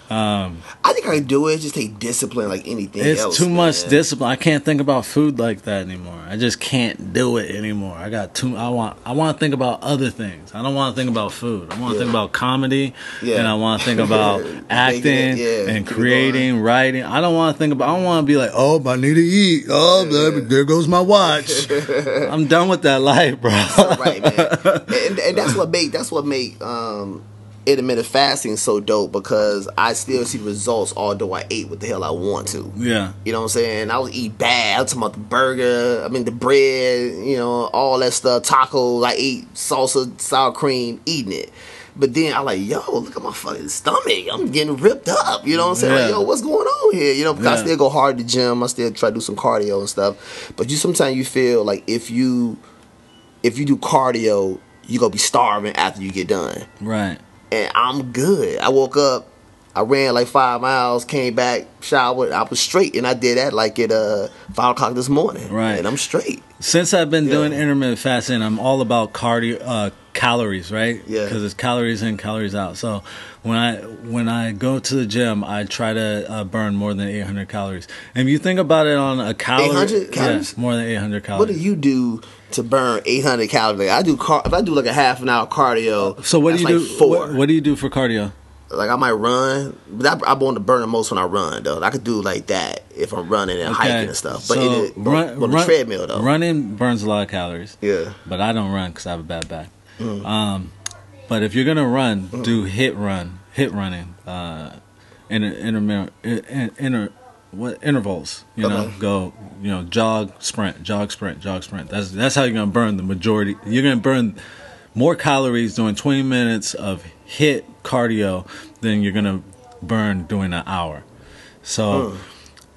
I think I can do it. Just take discipline like anything It's else. too much discipline. I can't think about food like that anymore. I just can't do it anymore. I got too. I want. I want to think about other things. I don't want to think about food. I want to Yeah. think about comedy, Yeah. and I want to think about acting yeah, and creating, writing. I don't want to think about. I don't want to be like, oh, I need to eat. Oh, there, there goes my watch. I'm done with that life, bro. right, man. And, and that's what make that's what make um, intermittent fasting so dope because I still see results although I ate what the hell I want to. yeah. You know what I'm saying? I was eat bad. I'm talking about the burger. I mean the bread. You know all that stuff. Tacos. I ate salsa, sour cream, eating it. But then I like, yo, look at my fucking stomach. I'm getting ripped up. You know what I'm saying? Yeah. Like, yo, what's going on here? You know, because I still go hard to the gym. I still try to do some cardio and stuff. But you sometimes you feel like if you if you do cardio, you gonna be starving after you get done. Right. And I'm good. I woke up, I ran like five miles, came back, showered, I was straight, and I did that like at uh five o'clock this morning. Right. and I'm straight. Since I've been Yeah. doing intermittent fasting, I'm all about cardio, uh, calories, right? Yeah. Because it's calories in, calories out. So when I when I go to the gym, I try to uh, burn more than 800 calories. And if you think about it on a calorie, 800 yeah, more than 800 calories. What do you do to burn 800 calories? Like, I do car- if I do like a half an hour cardio. so what do you that's do? like Four. What, what do you do for cardio? like I might run, but I, I want to burn the most when I run though. I could do like that if I'm running and hiking and stuff. But so it, run, on the run- treadmill though. Running burns a lot of calories. Yeah. But I don't run because I have a bad back. Mm. Um, but if you're gonna run, do HIIT run, HIIT running, uh, inter, inter, inter, inter what intervals? You know, Okay. go, you know, jog, sprint, jog, sprint, jog, sprint. That's that's how you're gonna burn the majority. You're gonna burn more calories doing 20 minutes of HIIT cardio than you're gonna burn doing an hour. So.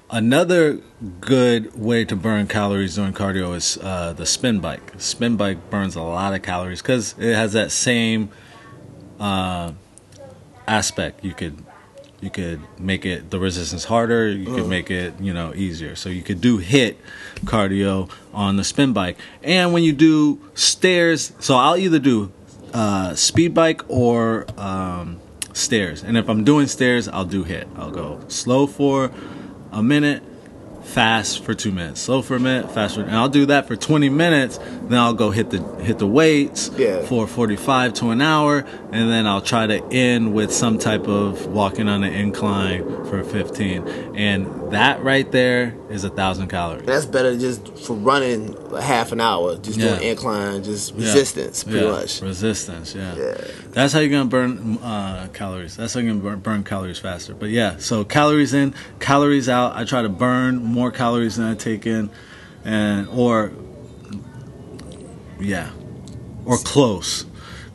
Another good way to burn calories during cardio is uh, the spin bike. Spin bike burns a lot of calories because it has that same uh, aspect. You could you could make it the resistance harder. You could make it you know easier. So you could do HIIT cardio on the spin bike. And when you do stairs, so I'll either do uh, speed bike or um, stairs. And if I'm doing stairs, I'll do HIIT. I'll go slow for a minute, fast for two minutes. Slow for a minute, fast for, and I'll do that for 20 minutes. Then I'll go hit the hit the weights Yeah. for 45 to an hour, and then I'll try to end with some type of walking on an incline for 15. And that right there is a thousand calories. That's better just for running a half an hour, just doing incline, just Yeah. resistance, pretty Yeah, much. Resistance, yeah. Yeah. That's how you're gonna burn uh, calories. That's how you're gonna burn, burn calories faster. But yeah, so calories in, calories out. I try to burn more calories than I take in, and or yeah, or close.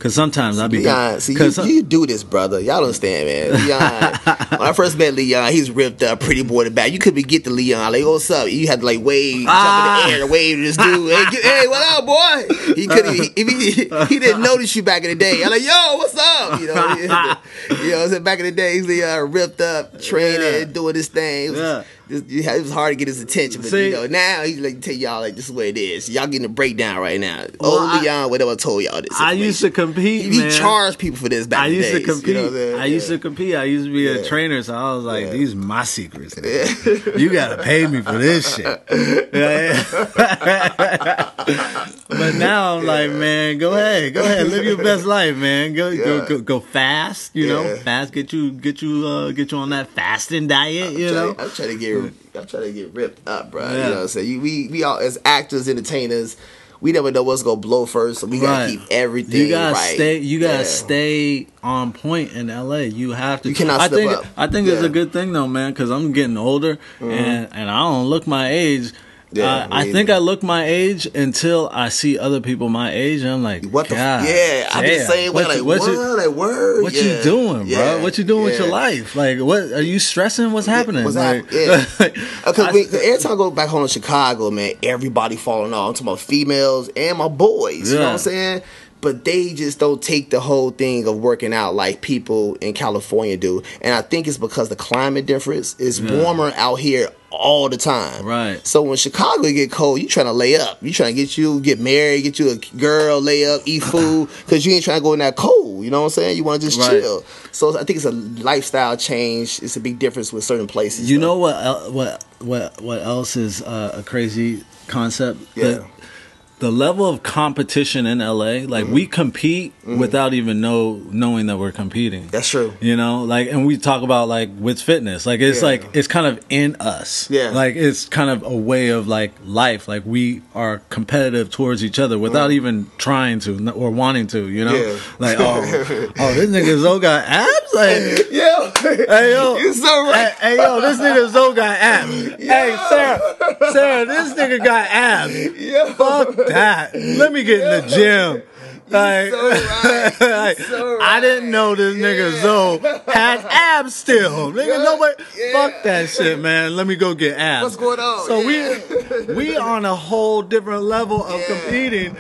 Cause sometimes I'll be Leon, see, you, cause you do this, brother. Y'all don't understand, man. Leon, when I first met Leon, he's ripped up, pretty boy in the back. You could be get to Leon, like, what's up? You had to like wave, Ah. jump in the air, wave to this dude. Hey, get, hey, what up, boy? He could he, he, he didn't notice you back in the day. I'm like, yo, what's up? You know, you know, what I'm saying? back in the day, he's Leon ripped up, training, Yeah. doing this thing. Yeah. It was hard to get his attention, but See? you know, now he's like tell y'all like this is what it is. Y'all getting a breakdown right now. Well, Old I- whatever told y'all this. I used to compete, He, he charged people for this back I in the used to compete. You know? I used to compete. I used to be a trainer, so I was like, Yeah. "These my secrets. you gotta pay me for this shit." Yeah. but now I'm like, man, go ahead, go ahead, live your best life, man. Go Yeah. go, go go fast, you know, fast. Get you get you uh, get you on that fasting diet, you I'm know. trying, I'm trying to get I'm trying to get ripped up, bro. Yeah. You know what I'm saying? You, we we all as actors, entertainers, we never know what's gonna blow first, so we gotta Right. keep everything You gotta right. stay. You gotta Yeah. stay on point in LA. You have to. You cannot I think. up. I think it's Yeah. Mm-hmm. a good thing though, man, because I'm getting older and and I don't look my age. Yeah, Uh, I think. I look my age until I see other people my age, and I'm like, What the? God, f- yeah, I damn, just saying, what, what, like, what, what, you, like, word? what yeah. you doing, yeah. bro? What you doing with your life? Like, what are you stressing? What's happening? What's like, happening? Yeah. Because we- every time I go back home to Chicago, man, everybody falling off. I'm talking about females and my boys. You know what I'm saying? But they just don't take the whole thing of working out like people in California do. And I think it's because the climate difference is Yeah. warmer out here all the time. Right. So when Chicago get cold, you trying to lay up. You trying to get you get married, get you a girl, lay up, eat food, because you ain't trying to go in that cold. You know what I'm saying? You want to just Right. chill. So I think it's a lifestyle change. It's a big difference with certain places. You though. know what? What what what else is uh, a crazy concept? Yeah. The, the level of competition in LA, like Mm-hmm. we compete without even know knowing that we're competing. That's true. You know, like, and we talk about like with fitness, like it's Yeah. like it's kind of in us. Yeah. like it's kind of a way of like life. Like we are competitive towards each other without even trying to or wanting to. You know. Yeah. like oh, oh, this nigga Zo got abs. Like, Yeah. hey yo, You're so right. Hey, hey, yo, this nigga Zo got abs. Hey Sarah, Sarah, this nigga got abs. Yeah. Fuck that. Let me get in the gym. Like, so right. Like, so I didn't know this nigga Yeah. Zoe had abs still. Nigga, Yeah. nobody Yeah. fuck that shit, man. Let me go get abs. What's going on? So we we on a whole different level of competing.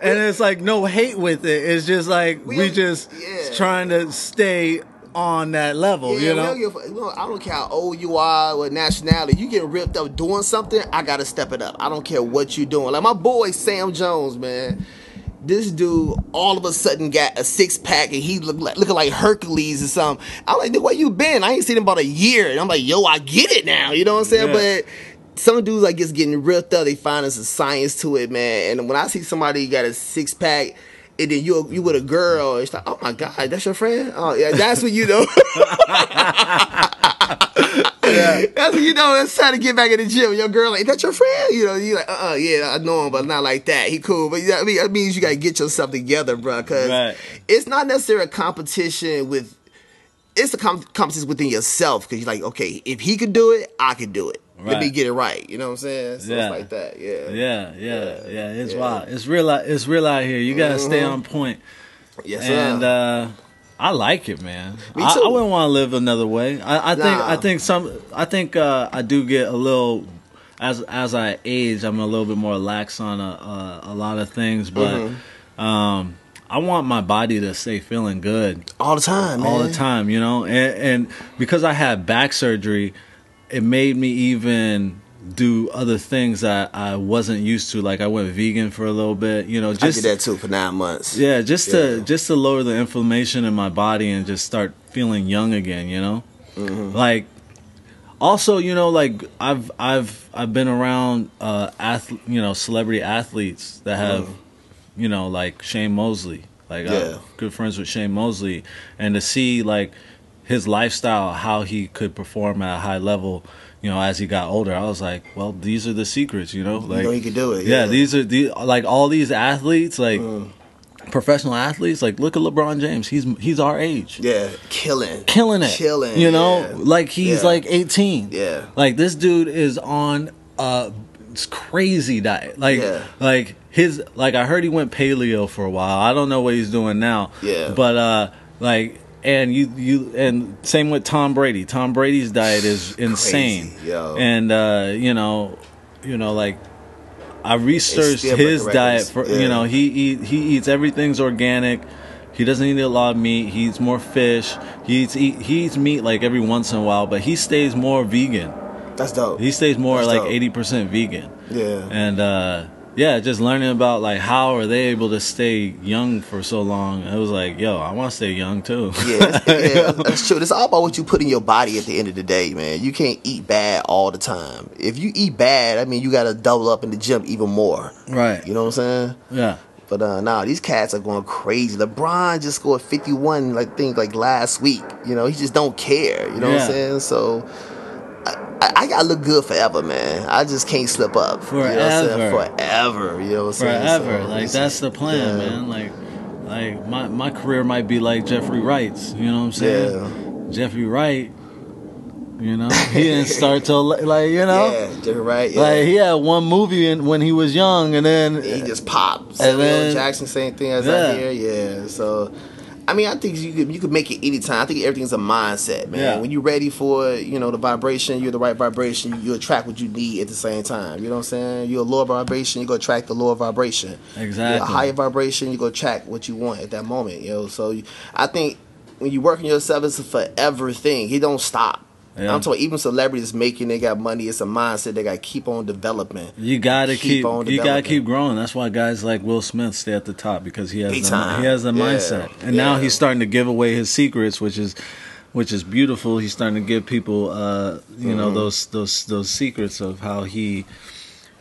And it's like no hate with it. It's just like we, We- just trying to stay on that level, Yeah, you know? don't give a- I don't care how old you are, what nationality. You get ripped up doing something, I gotta step it up. I don't care what you're doing. Like my boy Sam Jones, man. This dude all of a sudden got a six pack and he look like, looking like Hercules or something. I'm like, "Dude, where you been? I ain't seen him about a year. And I'm like, yo, I get it now. You know what I'm saying? Yeah. But some dudes like just getting ripped up. They find there's a science to it, man. And when I see somebody got a six pack, and then you you with a girl, it's like, oh my god, that's your friend. Oh yeah, that's what you know. That's what you know. It's trying to get back in the gym. Your girl like, that's your friend. You know, you like, uh, uh yeah, I know him, but not like that. He cool, but yeah, I mean, that means you gotta get yourself together, bro. Because Right. it's not necessarily a competition with. It's a com- competition within yourself because you're like, okay, if he could do it, I could do it. Let me get it right. You know what I'm saying? So Yeah. it's like that. Yeah. Yeah, yeah, yeah. It's Yeah. wild. It's real. out- It's real out here. You gotta stay Mhm. on point. Yes, sir. and uh, I like it, man. Me I, too. I wouldn't want to live another way. I, I think. Nah. I think some. I think uh, I do get a little. As as I age, I'm a little bit more lax on a a, a lot of things, but Mm-hmm. um, I want my body to stay feeling good all the time, man. all the time, you know. And, and because I had back surgery, it made me even do other things that I wasn't used to. Like I went vegan for a little bit, you know, I just did that too for nine months. yeah, just to just to lower the inflammation in my body and just start feeling young again, you know? Mm-hmm. Like also, you know, like I've I've I've been around uh ath- you know, celebrity athletes that have you know, like Shane Mosley. Like Mm. Yeah. I'm good friends with Shane Mosley and to see like his lifestyle, how he could perform at a high level, you know, as he got older, I was like, well, these are the secrets, you know? Like you know he could do it, Yeah, yeah. these are the like all these athletes, like Mm. professional athletes, like look at LeBron James. He's he's our age. Yeah, killing, Killing it. killing. You know, yeah. like he's Yeah. like 18. Yeah. Like this dude is on a crazy diet. Like like his like I heard he went paleo for a while. I don't know what he's doing now. Yeah. But uh like and you you and same with Tom Brady. Tom Brady's diet is insane. yo. And uh you know, you know like I researched his diet for Yeah. you know he eat, he eats everything's organic. He doesn't eat a lot of meat. He eats more fish. He eats eat, he eats meat like every once in a while, but he stays more vegan. That's dope. He stays more That's like eighty percent vegan. yeah. And uh, yeah, just learning about like how are they able to stay young for so long. I was like, yo, I want to stay young too. Yeah, that's, yeah, that's true. It's all about what you put in your body at the end of the day, man. You can't eat bad all the time. If you eat bad, I mean, you got to double up in the gym even more. right. You know what I'm saying? Yeah. But uh, nah, these cats are going crazy. LeBron just scored 51, like think like last week. You know, he just don't care. You know what I'm saying? So. I, I, gotta look good forever, man. I just can't slip up. You know what I'm saying? Forever. Forever. You know what I'm saying? Forever. So, like that's the plan, yeah. man. Like like my my career might be like Jeffrey Wright's. You know what I'm saying? Jeffrey Wright. You know, he didn't start till like you know. Yeah, Jeffrey Wright. Yeah. Like he had one movie in, when he was young, and then he just popped. Samuel then- Jackson, same thing as Yeah. I hear. Yeah. So, I mean, I think you could you could make it anytime. I think everything's a mindset, man. Yeah. When you're ready for you know the vibration, you're the right vibration. You, attract what you need at the same time. You know what I'm saying? You're a lower vibration, you go attract the lower vibration. You're exactly. a higher vibration, you go attract what you want at that moment. You know. So you, I think when you work on yourself, it's a forever thing. He don't stop. Yeah. I'm talking even celebrities making they got money. It's a mindset they got to keep on developing. You gotta Keep keep, on you gotta keep growing. That's why guys like Will Smith stay at the top because he has Big the, time. he has the Yeah. mindset, and now he's starting to give away his secrets, which is which is beautiful. He's starting to give people, uh, you know, Mhm. those those those secrets of how he,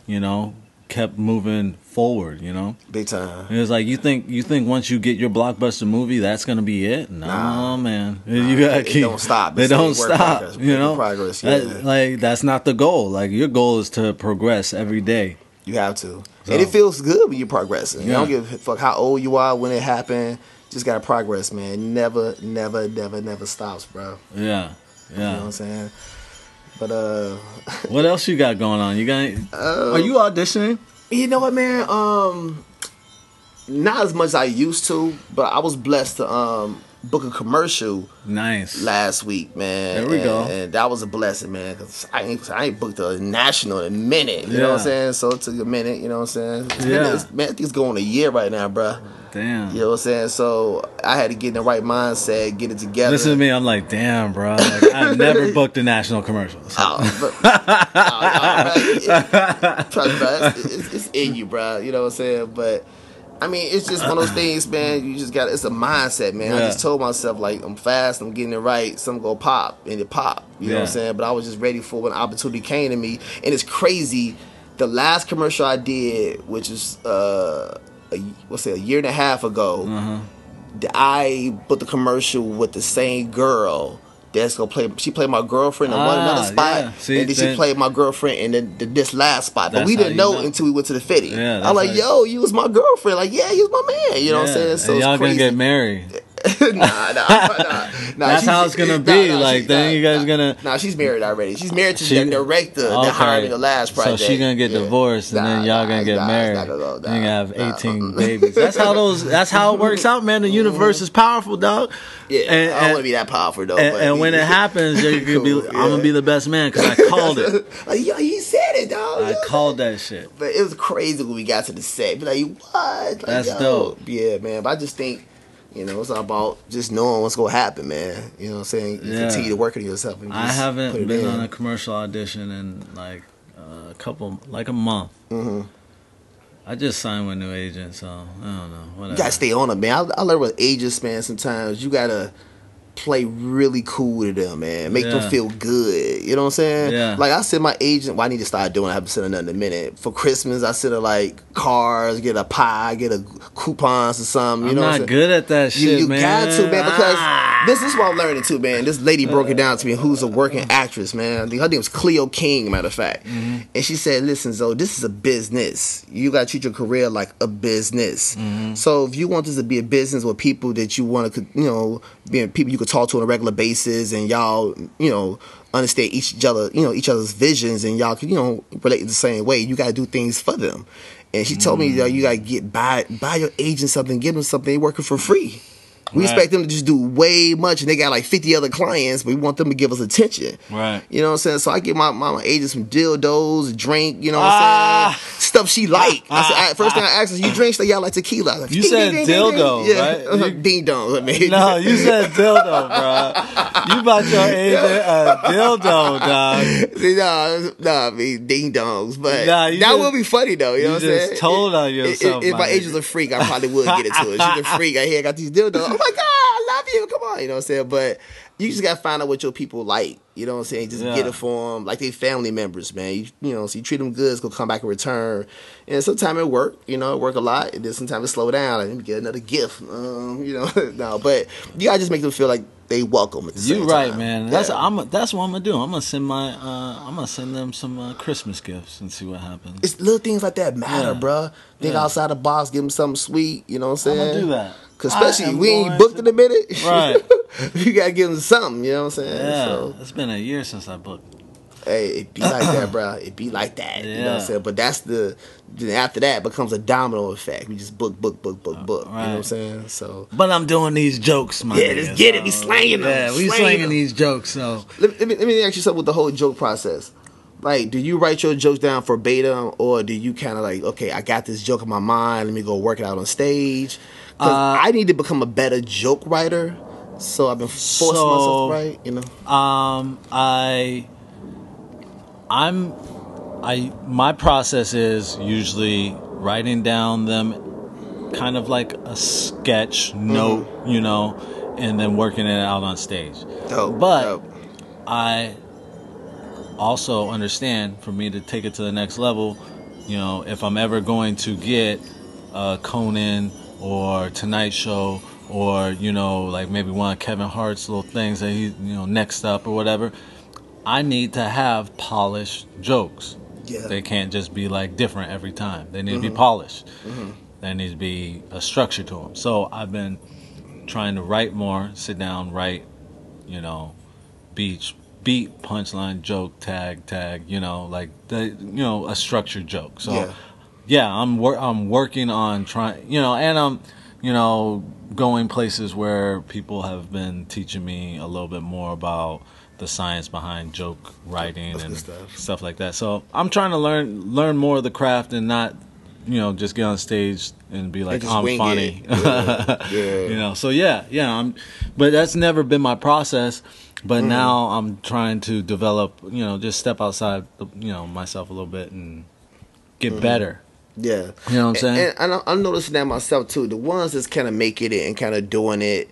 you know, kept moving forward. You know, Big time. it's like you think you think once you get your blockbuster movie, that's gonna be it. No, Nah. man, you gotta it keep. don't stop. They don't stop. progress, you know, progress, That- like that's not the goal. Like your goal is to progress every day. You have to. So- And it feels good when you're progressing. You don't give a fuck how old you are when it happened. Just gotta progress, man. Never, never, never, never stops, bro. Yeah, yeah. You know what. I'm saying? But uh What else you got going on? You got? Uh, are you auditioning? you know what man? Um not as much as I used to, but I was blessed to um book a commercial Nice. last week, man. There we and, go. And that was a blessing, man, because I ain't, I ain't booked a national in a minute. You know what I'm saying? So it took a minute. You know what I'm saying? It's been- Yeah. it's- man, I think it's going a year right now, bruh. Damn. You know what I'm saying? So I had to get in the right mindset, get it together. Listen to me. I'm like, damn, bro. Like, I've never booked a national commercial. So. Oh, but, oh, oh, trust me, bro, it's, it's, it's in you, bro. You know what I'm saying? But I mean, it's just one of those things, man. You just got it's a mindset, man. I just told myself like I'm fast, I'm getting it right. Something go pop, and it pop. You know what I'm saying? But I was just ready for when opportunity came to me, and it's crazy. The last commercial I did, which is uh, a, what's it, a year and a half ago, that I booked the commercial with the same girl. That's gonna play. She played my girlfriend in one Ah, another spot, yeah. See, and then she played my girlfriend in the, the, this last spot. But we didn't know, know. until we went to the fitty. Yeah, I'm like, yo, you was my girlfriend. Like, yeah, you was my man. You know what I'm saying? So and y'all crazy. gonna get married. nah, nah, nah, nah. That's how it's gonna be. nah, Like, then nah, you guys nah. gonna- Nah, she's married already. She's married to She- the director that hired me the last project. So project. she gonna get Yeah. divorced, and then y'all nah, gonna get nah, married. not go, You're gonna have nah. 18 uh-uh. babies. That's how those. That's how it works out, man. The mm-hmm. universe is powerful, dog. Yeah, And- I don't and- want to be that powerful though. And, and when it happens, you're gonna be. I'm gonna be the best man because I called it. yo, he said it, dog. I called that shit. But it was crazy when we got to the set. Be like, what? Like, That's yo. dope. Yeah, man. But I just think, you know, it's all about just knowing what's gonna happen, man. You know what I'm saying? You Yeah. continue to work on yourself. I haven't been in. on a commercial audition in like uh, a couple, like a month. Mhm. I just signed with a new agent, so I don't know. Whatever. You gotta stay on it, man. I, I learned with agents, man. Sometimes you gotta play really cool to them, man. Make Yeah. them feel good. You know what I'm saying? Yeah. Like I send my agent. Well, I need to start doing. I haven't sent her nothing in a minute. For Christmas, I send her like cars, get a pie, get a coupons or something. You I'm know what I'm good at that You, shit, you man. got to, man, because Ah. this is what I'm learning too, man. This lady broke it down to me, who's a working actress, man. Her name was Cleo King, matter of fact. Mm-hmm. And she said, "Listen, Zoe, this is a business. You got to treat your career like a business. Mm-hmm. So if you want this to be a business with people that you want to, you know, being people you could talk to on a regular basis, and y'all, you know." Understand each other, you know, each other's visions, and y'all can, you know, relate in the same way. You got to do things for them. And she told me that you got to get buy buy your agent something, give them something. They working for free. We Right. expect them to just do way much, and they got like 50 other clients, but we want them to give us attention. Right. You know what I'm saying? So I give my, my, my agent some dildos, drink, you know what Ah. I'm saying? Stuff she like. I said, I, first thing I asked her, you drink? She said, yeah, I like tequila. Like, You ding, said ding, ding, dildo, yeah. right? You- Ding dong. I mean. No, you said dildo, bro. You bought your agent a dildo, dog. See, no, no, I mean ding dongs, but Nah, that just- would be funny though. You, know what I'm just saying? told on If- yourself, If, if my agent's a freak, I probably would get into it. She's a freak. I hear I got these dildos. Oh my god, I love you. Come on, you know what I'm saying? But you just gotta find out what your people like. You know what I'm saying? Just Yeah. get it for them, like they family members, man. You, you know, so you treat them good, it's gonna come back in return. And sometimes it work, you know, it work a lot, and then sometimes it slow down. Like, let me get another gift, um, you know. no, but you gotta just make them feel like they welcome. At the You right, time. man. That's Yeah. I'm. That's what I'm gonna do. I'm gonna send my. Uh, I'm gonna send them some uh, Christmas gifts and see what happens. It's little things like that matter, Yeah. bruh. Think Yeah. outside the box, give them something sweet. You know what I'm saying? I'm gonna do that. Cause especially am we ain't booked to- in a minute. Right. you gotta give them something. You know what I'm saying? Yeah, So it's been a year since I booked. hey, it be like that, bro. It be like that. You know what I'm saying? But that's the then after that becomes a domino effect. We just book, book, book, book, book. You know what I'm saying? So But I'm doing these jokes, man. Yeah, nigga, let's get it. We so- slanging them, Yeah, we slanging slanging them. these jokes. So let, let me let me ask you something with the whole joke process. Like, do you write your jokes down verbatim, or do you kind of like, okay, I got this joke in my mind, let me go work it out on stage Uh, I need to become a better joke writer, so I've been forcing So- myself to write. You know, Um, I, I'm, I my process is usually writing down them, kind of like a sketch note, you know, and then working it out on stage. dope. But dope. I also understand for me to take it to the next level, you know, if I'm ever going to get uh, Conan or Tonight Show or, you know, like maybe one of Kevin Hart's little things that he, you know, next up or whatever, I need to have polished jokes. Yeah. They can't just be like different every time. They need to be polished. Mhm. There needs to be a structure to them. So I've been trying to write more, sit down, write, you know, beach, beat, punchline, joke, tag, tag, you know, like the, you know, a structured joke. So Yeah. yeah, I'm wor- I'm working on trying, you know, and I'm, you know, going places where people have been teaching me a little bit more about the science behind joke writing That's and stuff. stuff like that. So I'm trying to learn learn more of the craft and not, you know, just get on stage and be like just I'm funny. Yeah, yeah. you know. So yeah, yeah. I'm, but that's never been my process. But Mm-hmm. now I'm trying to develop, you know, just step outside, the, you know, myself a little bit and get better. Yeah. You know what I'm saying? And, and I'm- noticing that myself too. The ones that's kind of making it and kind of doing it,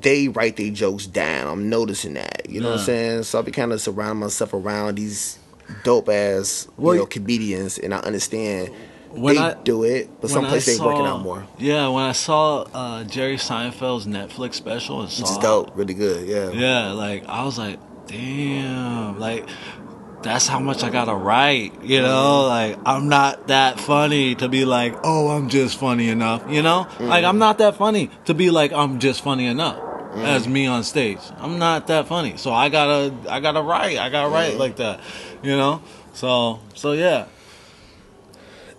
they write their jokes down. I'm noticing that. You know what I'm saying? So I be kind of surrounding myself around these dope ass Well, you know comedians, and I understand When they I- do it, but some places they're working out more. Yeah, when I saw uh, Jerry Seinfeld's Netflix special and saw, Which is dope, really good. Yeah. yeah, like I was like, damn, like that's how much I gotta write, you know? Mm-hmm. Like I'm not that funny to be like, oh, I'm just funny enough, you know? Like I'm mm-hmm. not that funny to be like I'm just funny enough mm-hmm. as me on stage. I'm not that funny, so I gotta, I gotta write, I gotta write like that, you know? So, so yeah,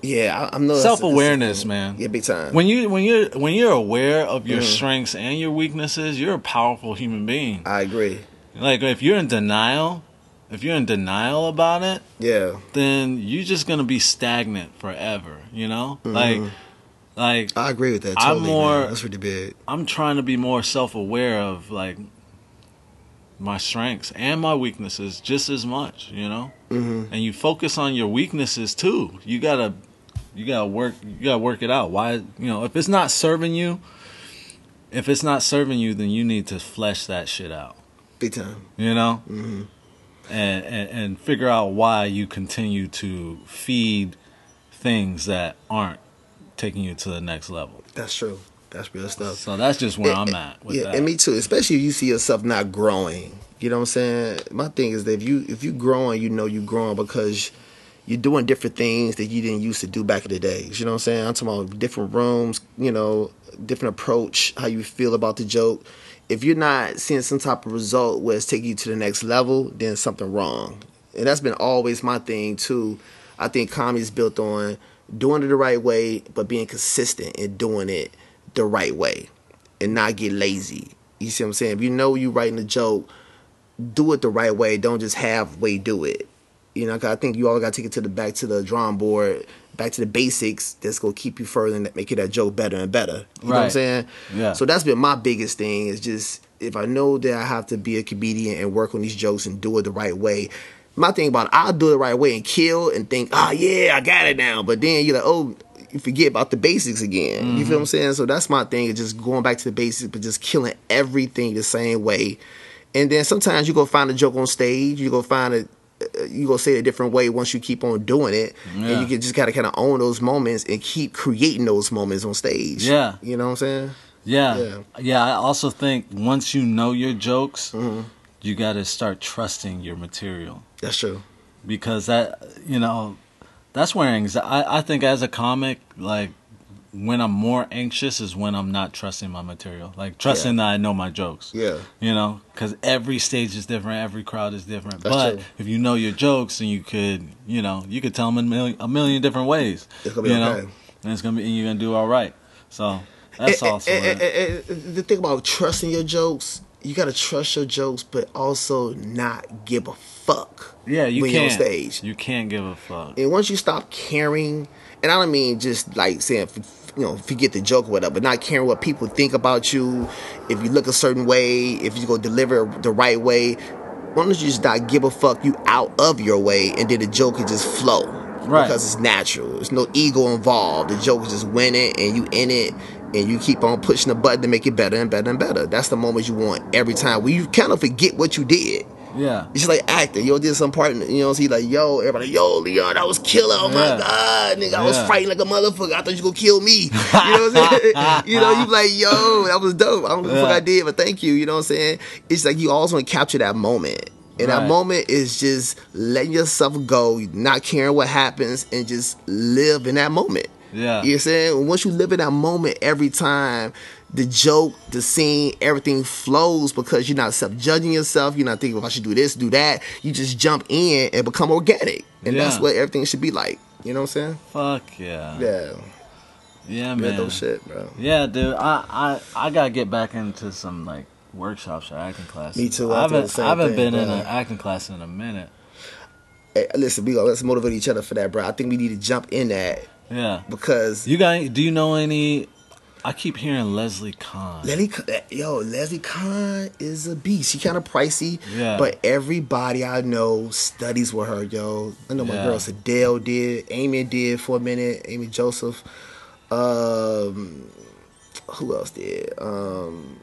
Yeah, I, I'm noticing self awareness, man. Yeah, big time. When you when you're when you're aware of your Mhm. strengths and your weaknesses, you're a powerful human being. I agree. Like if you're in denial, if you're in denial about it, Yeah. then you're just gonna be stagnant forever. You know, like like I agree with that. I'm more- man. That's really big. I'm trying to be more self aware of like my strengths and my weaknesses just as much. You know, hmm and you focus on your weaknesses too. You gotta you gotta work you gotta work it out. Why you know if it's not serving you, if it's not serving you, then you need to flesh that shit out. Big time. You know, hmm and and, and figure out why you continue to feed things that aren't taking you to the next level. That's true. That's real stuff. So that's just where And- I'm at with yeah, that. and me too. Especially if you see yourself not growing. You know what I'm saying? My thing is that if you if you growing, you know you growing because you're doing different things that you didn't used to do back in the days. You know what I'm saying? I'm talking about different rooms, you know, different approach, how you feel about the joke. If you're not seeing some type of result where it's taking you to the next level, then something wrong. And that's been always my thing too. I think comedy is built on doing it the right way, but being consistent and doing it the right way and not get lazy. You see what I'm saying? If you know you're writing a joke, do it the right way. Don't just halfway do it. You know, 'cause I think you all got to take it to the back to the drawing board, back to the basics. That's gonna keep you further and make making that joke better and better. You know what I'm saying? Yeah. So that's been my biggest thing. Is just if I know that I have to be a comedian and work on these jokes and do it the right way. My thing about it, I'll do it the right way and kill and think, oh yeah, I got it now. But then you're like, oh, you forget about the basics again. You feel mm-hmm. what I'm saying? So that's my thing, is just going back to the basics, but just killing everything the same way. And then sometimes you go find a joke on stage, you go find it, you go say it a different way once you keep on doing it, Yeah. and you can just gotta kind of own those moments and keep creating those moments on stage. Yeah. you know what I'm saying? yeah, Yeah. yeah, I also think once you know your jokes, Mhm. you got to start trusting your material. That's true. because that you know that's where anxiety I, I think as a comic like when i'm more anxious is when i'm not trusting my material. Like trusting that i know my jokes. Yeah, you know? Because every stage is different every crowd is different. That's but true. if you know your jokes and you could you know you could tell them a million, a million different ways It's gonna be you okay. know and it's gonna be and you're gonna do all right. So that's And- also and- and- and the thing about trusting your jokes, you gotta trust your jokes, but also not give a fuck. yeah you when you're on can't. stage. you can't give a fuck. And once you stop caring, and I don't mean just like saying, you know, forget the joke or whatever, but not caring what people think about you, if you look a certain way, if you go deliver the right way, why don't you just not give a fuck you out of your way and then the joke can just flow. Right. Because it's natural. There's no ego involved. The joke is just winning and you in it and you keep on pushing the button to make it better and better and better. That's the moment you want every time where you kind of forget what you did. Yeah It's just like acting. Yo did some part, you know, see like, yo, everybody, yo, Leon, that was killer. Oh my Yeah. god, nigga, I was fighting like a motherfucker. I thought you gonna kill me. You know what I'm saying? you know, you like, yo, that was dope. I don't know what the fuck Yeah. I did, but thank you. You know what I'm saying? It's like you always want to capture that moment. And that moment is just letting yourself go, not caring what happens, and just live in that moment. Yeah You know what I'm saying? Once you live in that moment every time, the joke, the scene, everything flows because you're not self judging yourself. You're not thinking, if I should do this, do that. You just jump in and become organic. And that's what everything should be like. You know what I'm saying? Fuck yeah. Yeah. Yeah, Man. Those shit, bro. Yeah, dude. I, I I gotta get back into some like workshops or acting classes. Me too, I, haven't, I haven't thing, been in an acting class in a minute. Hey, listen, we go. Let's motivate each other for that, bro. I think we need to jump in that Yeah. because You got? Do you know any? I keep hearing Leslie Kahn. Leslie, yo, Leslie Kahn is a beast. She kind of pricey, Yeah. but everybody I know studies with her, yo. I know my Yeah. girl Sadell did, Amy did for a minute, Amy Joseph. Um, who else did? Um,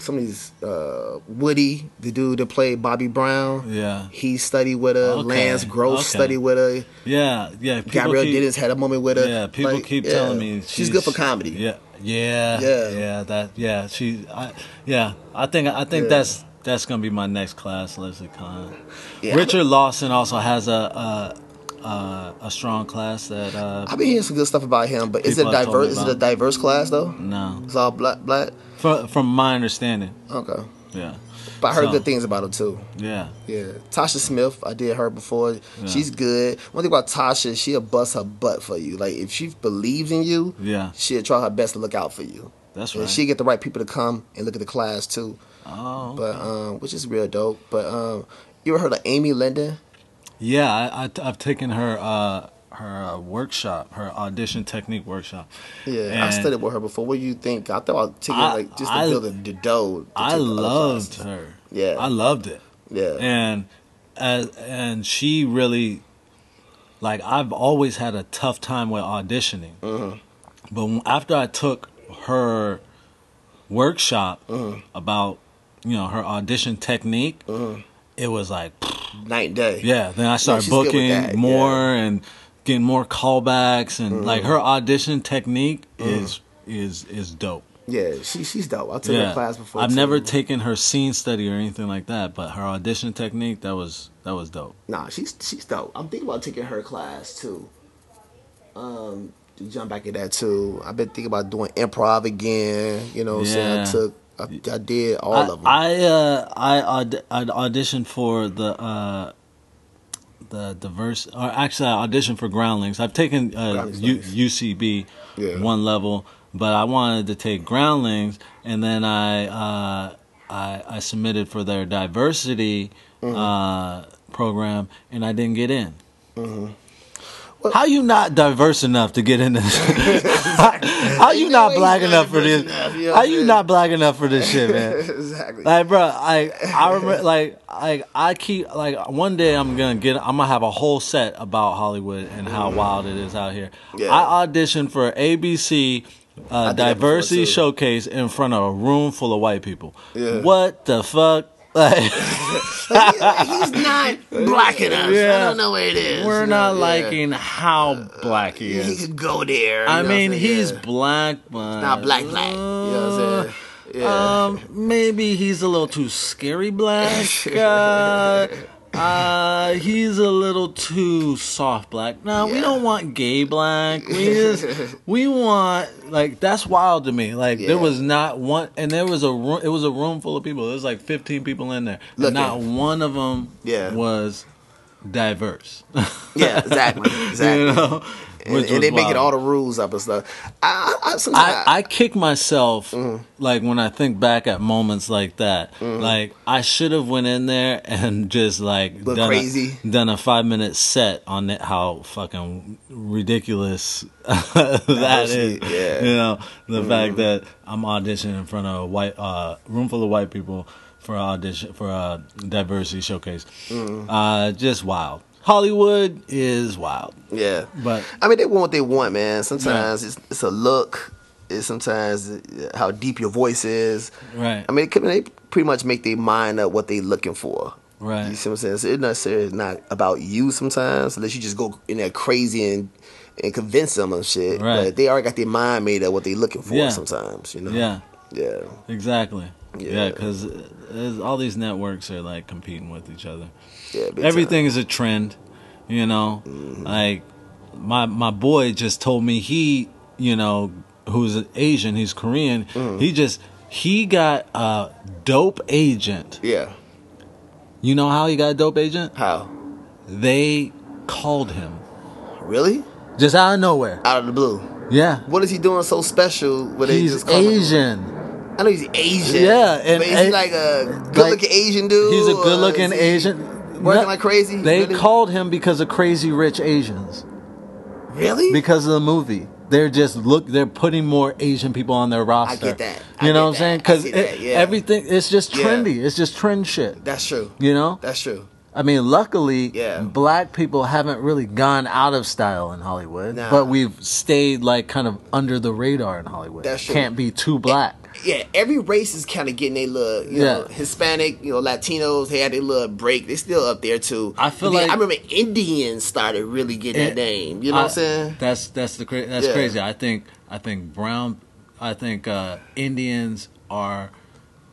some of these uh, Woody, the dude that played Bobby Brown. Yeah. He studied with her. Okay, Lance Gross okay. studied with her. Yeah, yeah. people Gabrielle keep- Dennis had a moment with her. Yeah, people Like, keep yeah. telling me she's, good for comedy. Yeah, yeah, Yeah. yeah. That, yeah. She, I, yeah. I think, I think Yeah. that's that's gonna be my next class, Leslie Kahn. Yeah. Richard Lawson also has a a, a, a strong class that. Uh, I've been hearing some good stuff about him, but is it People have told diverse? Is it a diverse class though? no, It's all black, black. From from my understanding, Okay, yeah, but I heard So- good things about her too. yeah, Yeah, Tasha Smith, I did her before. She's good. One thing about Tasha, she'll bust her butt for you. Like if she believes in you, yeah. she'll try her best to look out for you. That's And right. she get the right people to come and look at the class too. oh, But um, which is real dope. But um, you ever heard of Amy Lyndon? yeah. I, I I've taken her uh her uh, workshop, her audition technique workshop. Yeah, I studied with her before. What do you think? I thought I'd take it like just to I- build the, the dough. I loved her. Yeah. I loved it. Yeah. And as and she really like I've always had a tough time with auditioning. Mm-hmm. But after I took her workshop Mm-hmm. about you know her audition technique, Mm-hmm. it was like Night and day. yeah. Then I started with booking more yeah. And getting more callbacks and like her audition technique is is is dope. Yeah, she she's dope. I took her class before. I've too. never taken her scene study or anything like that, but her audition technique that was that was dope. Nah, she's she's dope. I'm thinking about taking her class too. Um, jump back at that too. I've been thinking about doing improv again. You know, what I'm saying Yeah. I took, I, I did all I, of them. I uh I aud- I auditioned for the uh the diverse or actually I auditioned for Groundlings. I've taken uh U. UCB Yeah. one level, but I wanted to take Groundlings and then I uh I I submitted for their diversity Mm-hmm. uh program and I didn't get in. Mm-hmm. How you not diverse enough to get in this? How you not black enough for this? enough, you know How you not black enough for this shit, man? exactly. Like, bro, I I remember like like I keep like one day I'm gonna get I'm gonna have a whole set about Hollywood and how wild it is out here. Mm. Yeah. I auditioned for ABC uh, did that before, diversity showcase in front of a room full of white people. Yeah. What the fuck? Like, he's not black enough. I don't know where it is. we're not yeah. liking how black he is. He could go there. I what mean, he's Yeah. black, but not black black. You know what I'm saying? Yeah. Um, maybe he's a little too scary black. Uh, uh, he's a little too soft black. No, we don't want gay black. We just we want like that's wild to me. Like Yeah. there was not one, and there was a room. It was a room full of people. There was like fifteen people in there, Looking. and not one of them Yeah. was diverse. yeah, exactly, exactly. you know, and, and they making all the rules up and stuff. I, I, I, I, kick myself Mm-hmm. like when I think back at moments like that. Like I should have went in there and just like Look done crazy. A, done a five minute set on it, how fucking ridiculous that Diversity, is. yeah. You know the fact that I'm auditioning in front of a white uh, room full of white people for a audition for a diversity showcase. Uh, just wild. Hollywood is wild, yeah. but I mean, they want what they want, man. Sometimes it's, it's a look. It's sometimes how deep your voice is. right, I mean, they pretty much make their mind up what they looking for. Right. You see what I'm saying? So it's necessarily not about you sometimes, unless you just go in there crazy and and convince them of shit. Right. But they already got their mind made up what they looking for Yeah. sometimes, you know? Yeah. Yeah. Exactly. Yeah. Yeah, because uh, all these networks are like competing with each other. Yeah. Everything is a trend, you know. Mm-hmm. Like my my boy just told me he, you know, who's Asian, he's Korean. Mm-hmm. He just he got a dope agent. Yeah. You know how he got a dope agent? How? They called him. Really? just out of nowhere. out of the blue. Yeah, What is he doing so special? Where they he's just call him- Asian. I know he's Asian. Yeah, and- and- he like a good-looking like, Asian dude? He's a good-looking Asian. Working No, like crazy. They Really? called him because of Crazy Rich Asians. really because of the movie. They're just look. They're putting more Asian people on their roster. I get that. I You know what I'm saying? Because that, yeah. everything it's just Yeah. trendy. It's just trend shit. That's true. You know? That's true. I mean, luckily, Yeah. black people haven't really gone out of style in Hollywood, Nah. but we've stayed like kind of under the radar in Hollywood. That's true. Can't be too black. Yeah, every race is kind of getting a little, you know, Hispanic, you know, Latinos. They had their little break. They still up there too. I feel like- I remember Indians started really getting that Eh, name. You know what I- I'm saying? That's that's the cra- that's Yeah. crazy. I think I think brown, I think uh, Indians are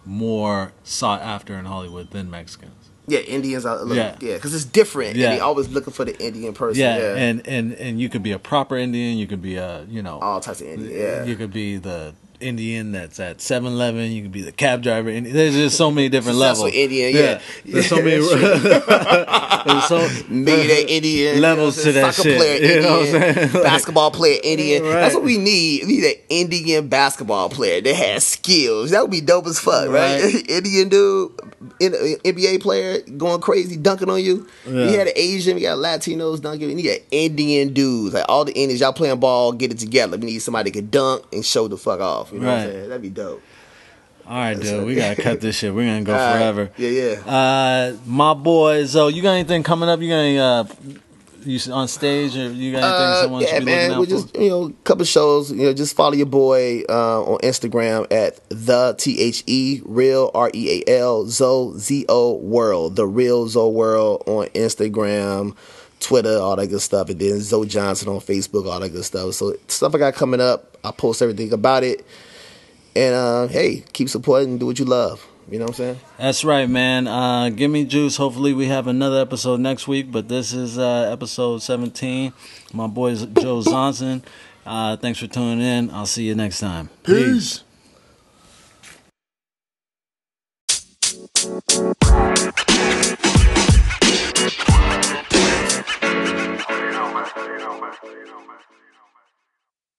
more sought after in Hollywood than Mexicans. Yeah, Indians are. Look, Yeah. yeah, because it's different. Yeah. and they always looking for the Indian person. Yeah, Yeah, and and and you could be a proper Indian. You could be a you know all types of Indian. Yeah, You could be the Indian that's at 7-Eleven. You can be the cab driver. Indi- There's just so many different levels. Indian, yeah. There's so many. there's so millionaire Indian, levels you know to that saying? shit. Soccer player You know what I'm saying? Basketball player Indian. Right. That's what we need. We need an Indian basketball player that has skills. That would be dope as fuck, right? Right. Indian dude, NBA player going crazy, dunking on you. Yeah. We had an Asian, we got Latinos dunking. We need an Indian dudes. Like all the Indians, y'all playing ball, get it together. We need somebody that can dunk and show the fuck off. You know what I'm Right. saying? That'd be dope. All right, That's dude. right. We gotta cut this shit. We're gonna go All right. forever. Yeah, yeah. Uh, my boy, Zo, you got anything coming up? You got any, uh, you on stage or you got anything Uh, someone yeah, should be man. looking We out just for? you know, a couple shows. You know, just follow your boy uh, on Instagram at the T H E real R E A L Zo Z O World, the real Zo World on Instagram, Twitter, all that good stuff, and then Zoe Johnson on Facebook, all that good stuff. So stuff I got coming up, I post everything about it. And uh, hey, keep supporting, do what you love. You know what I'm saying? That's right, man. Uh, give me juice. Hopefully, we have another episode next week. But this is uh, episode 17. My boy Joe Johnson. Uh, thanks for tuning in. I'll see you next time. Peace. You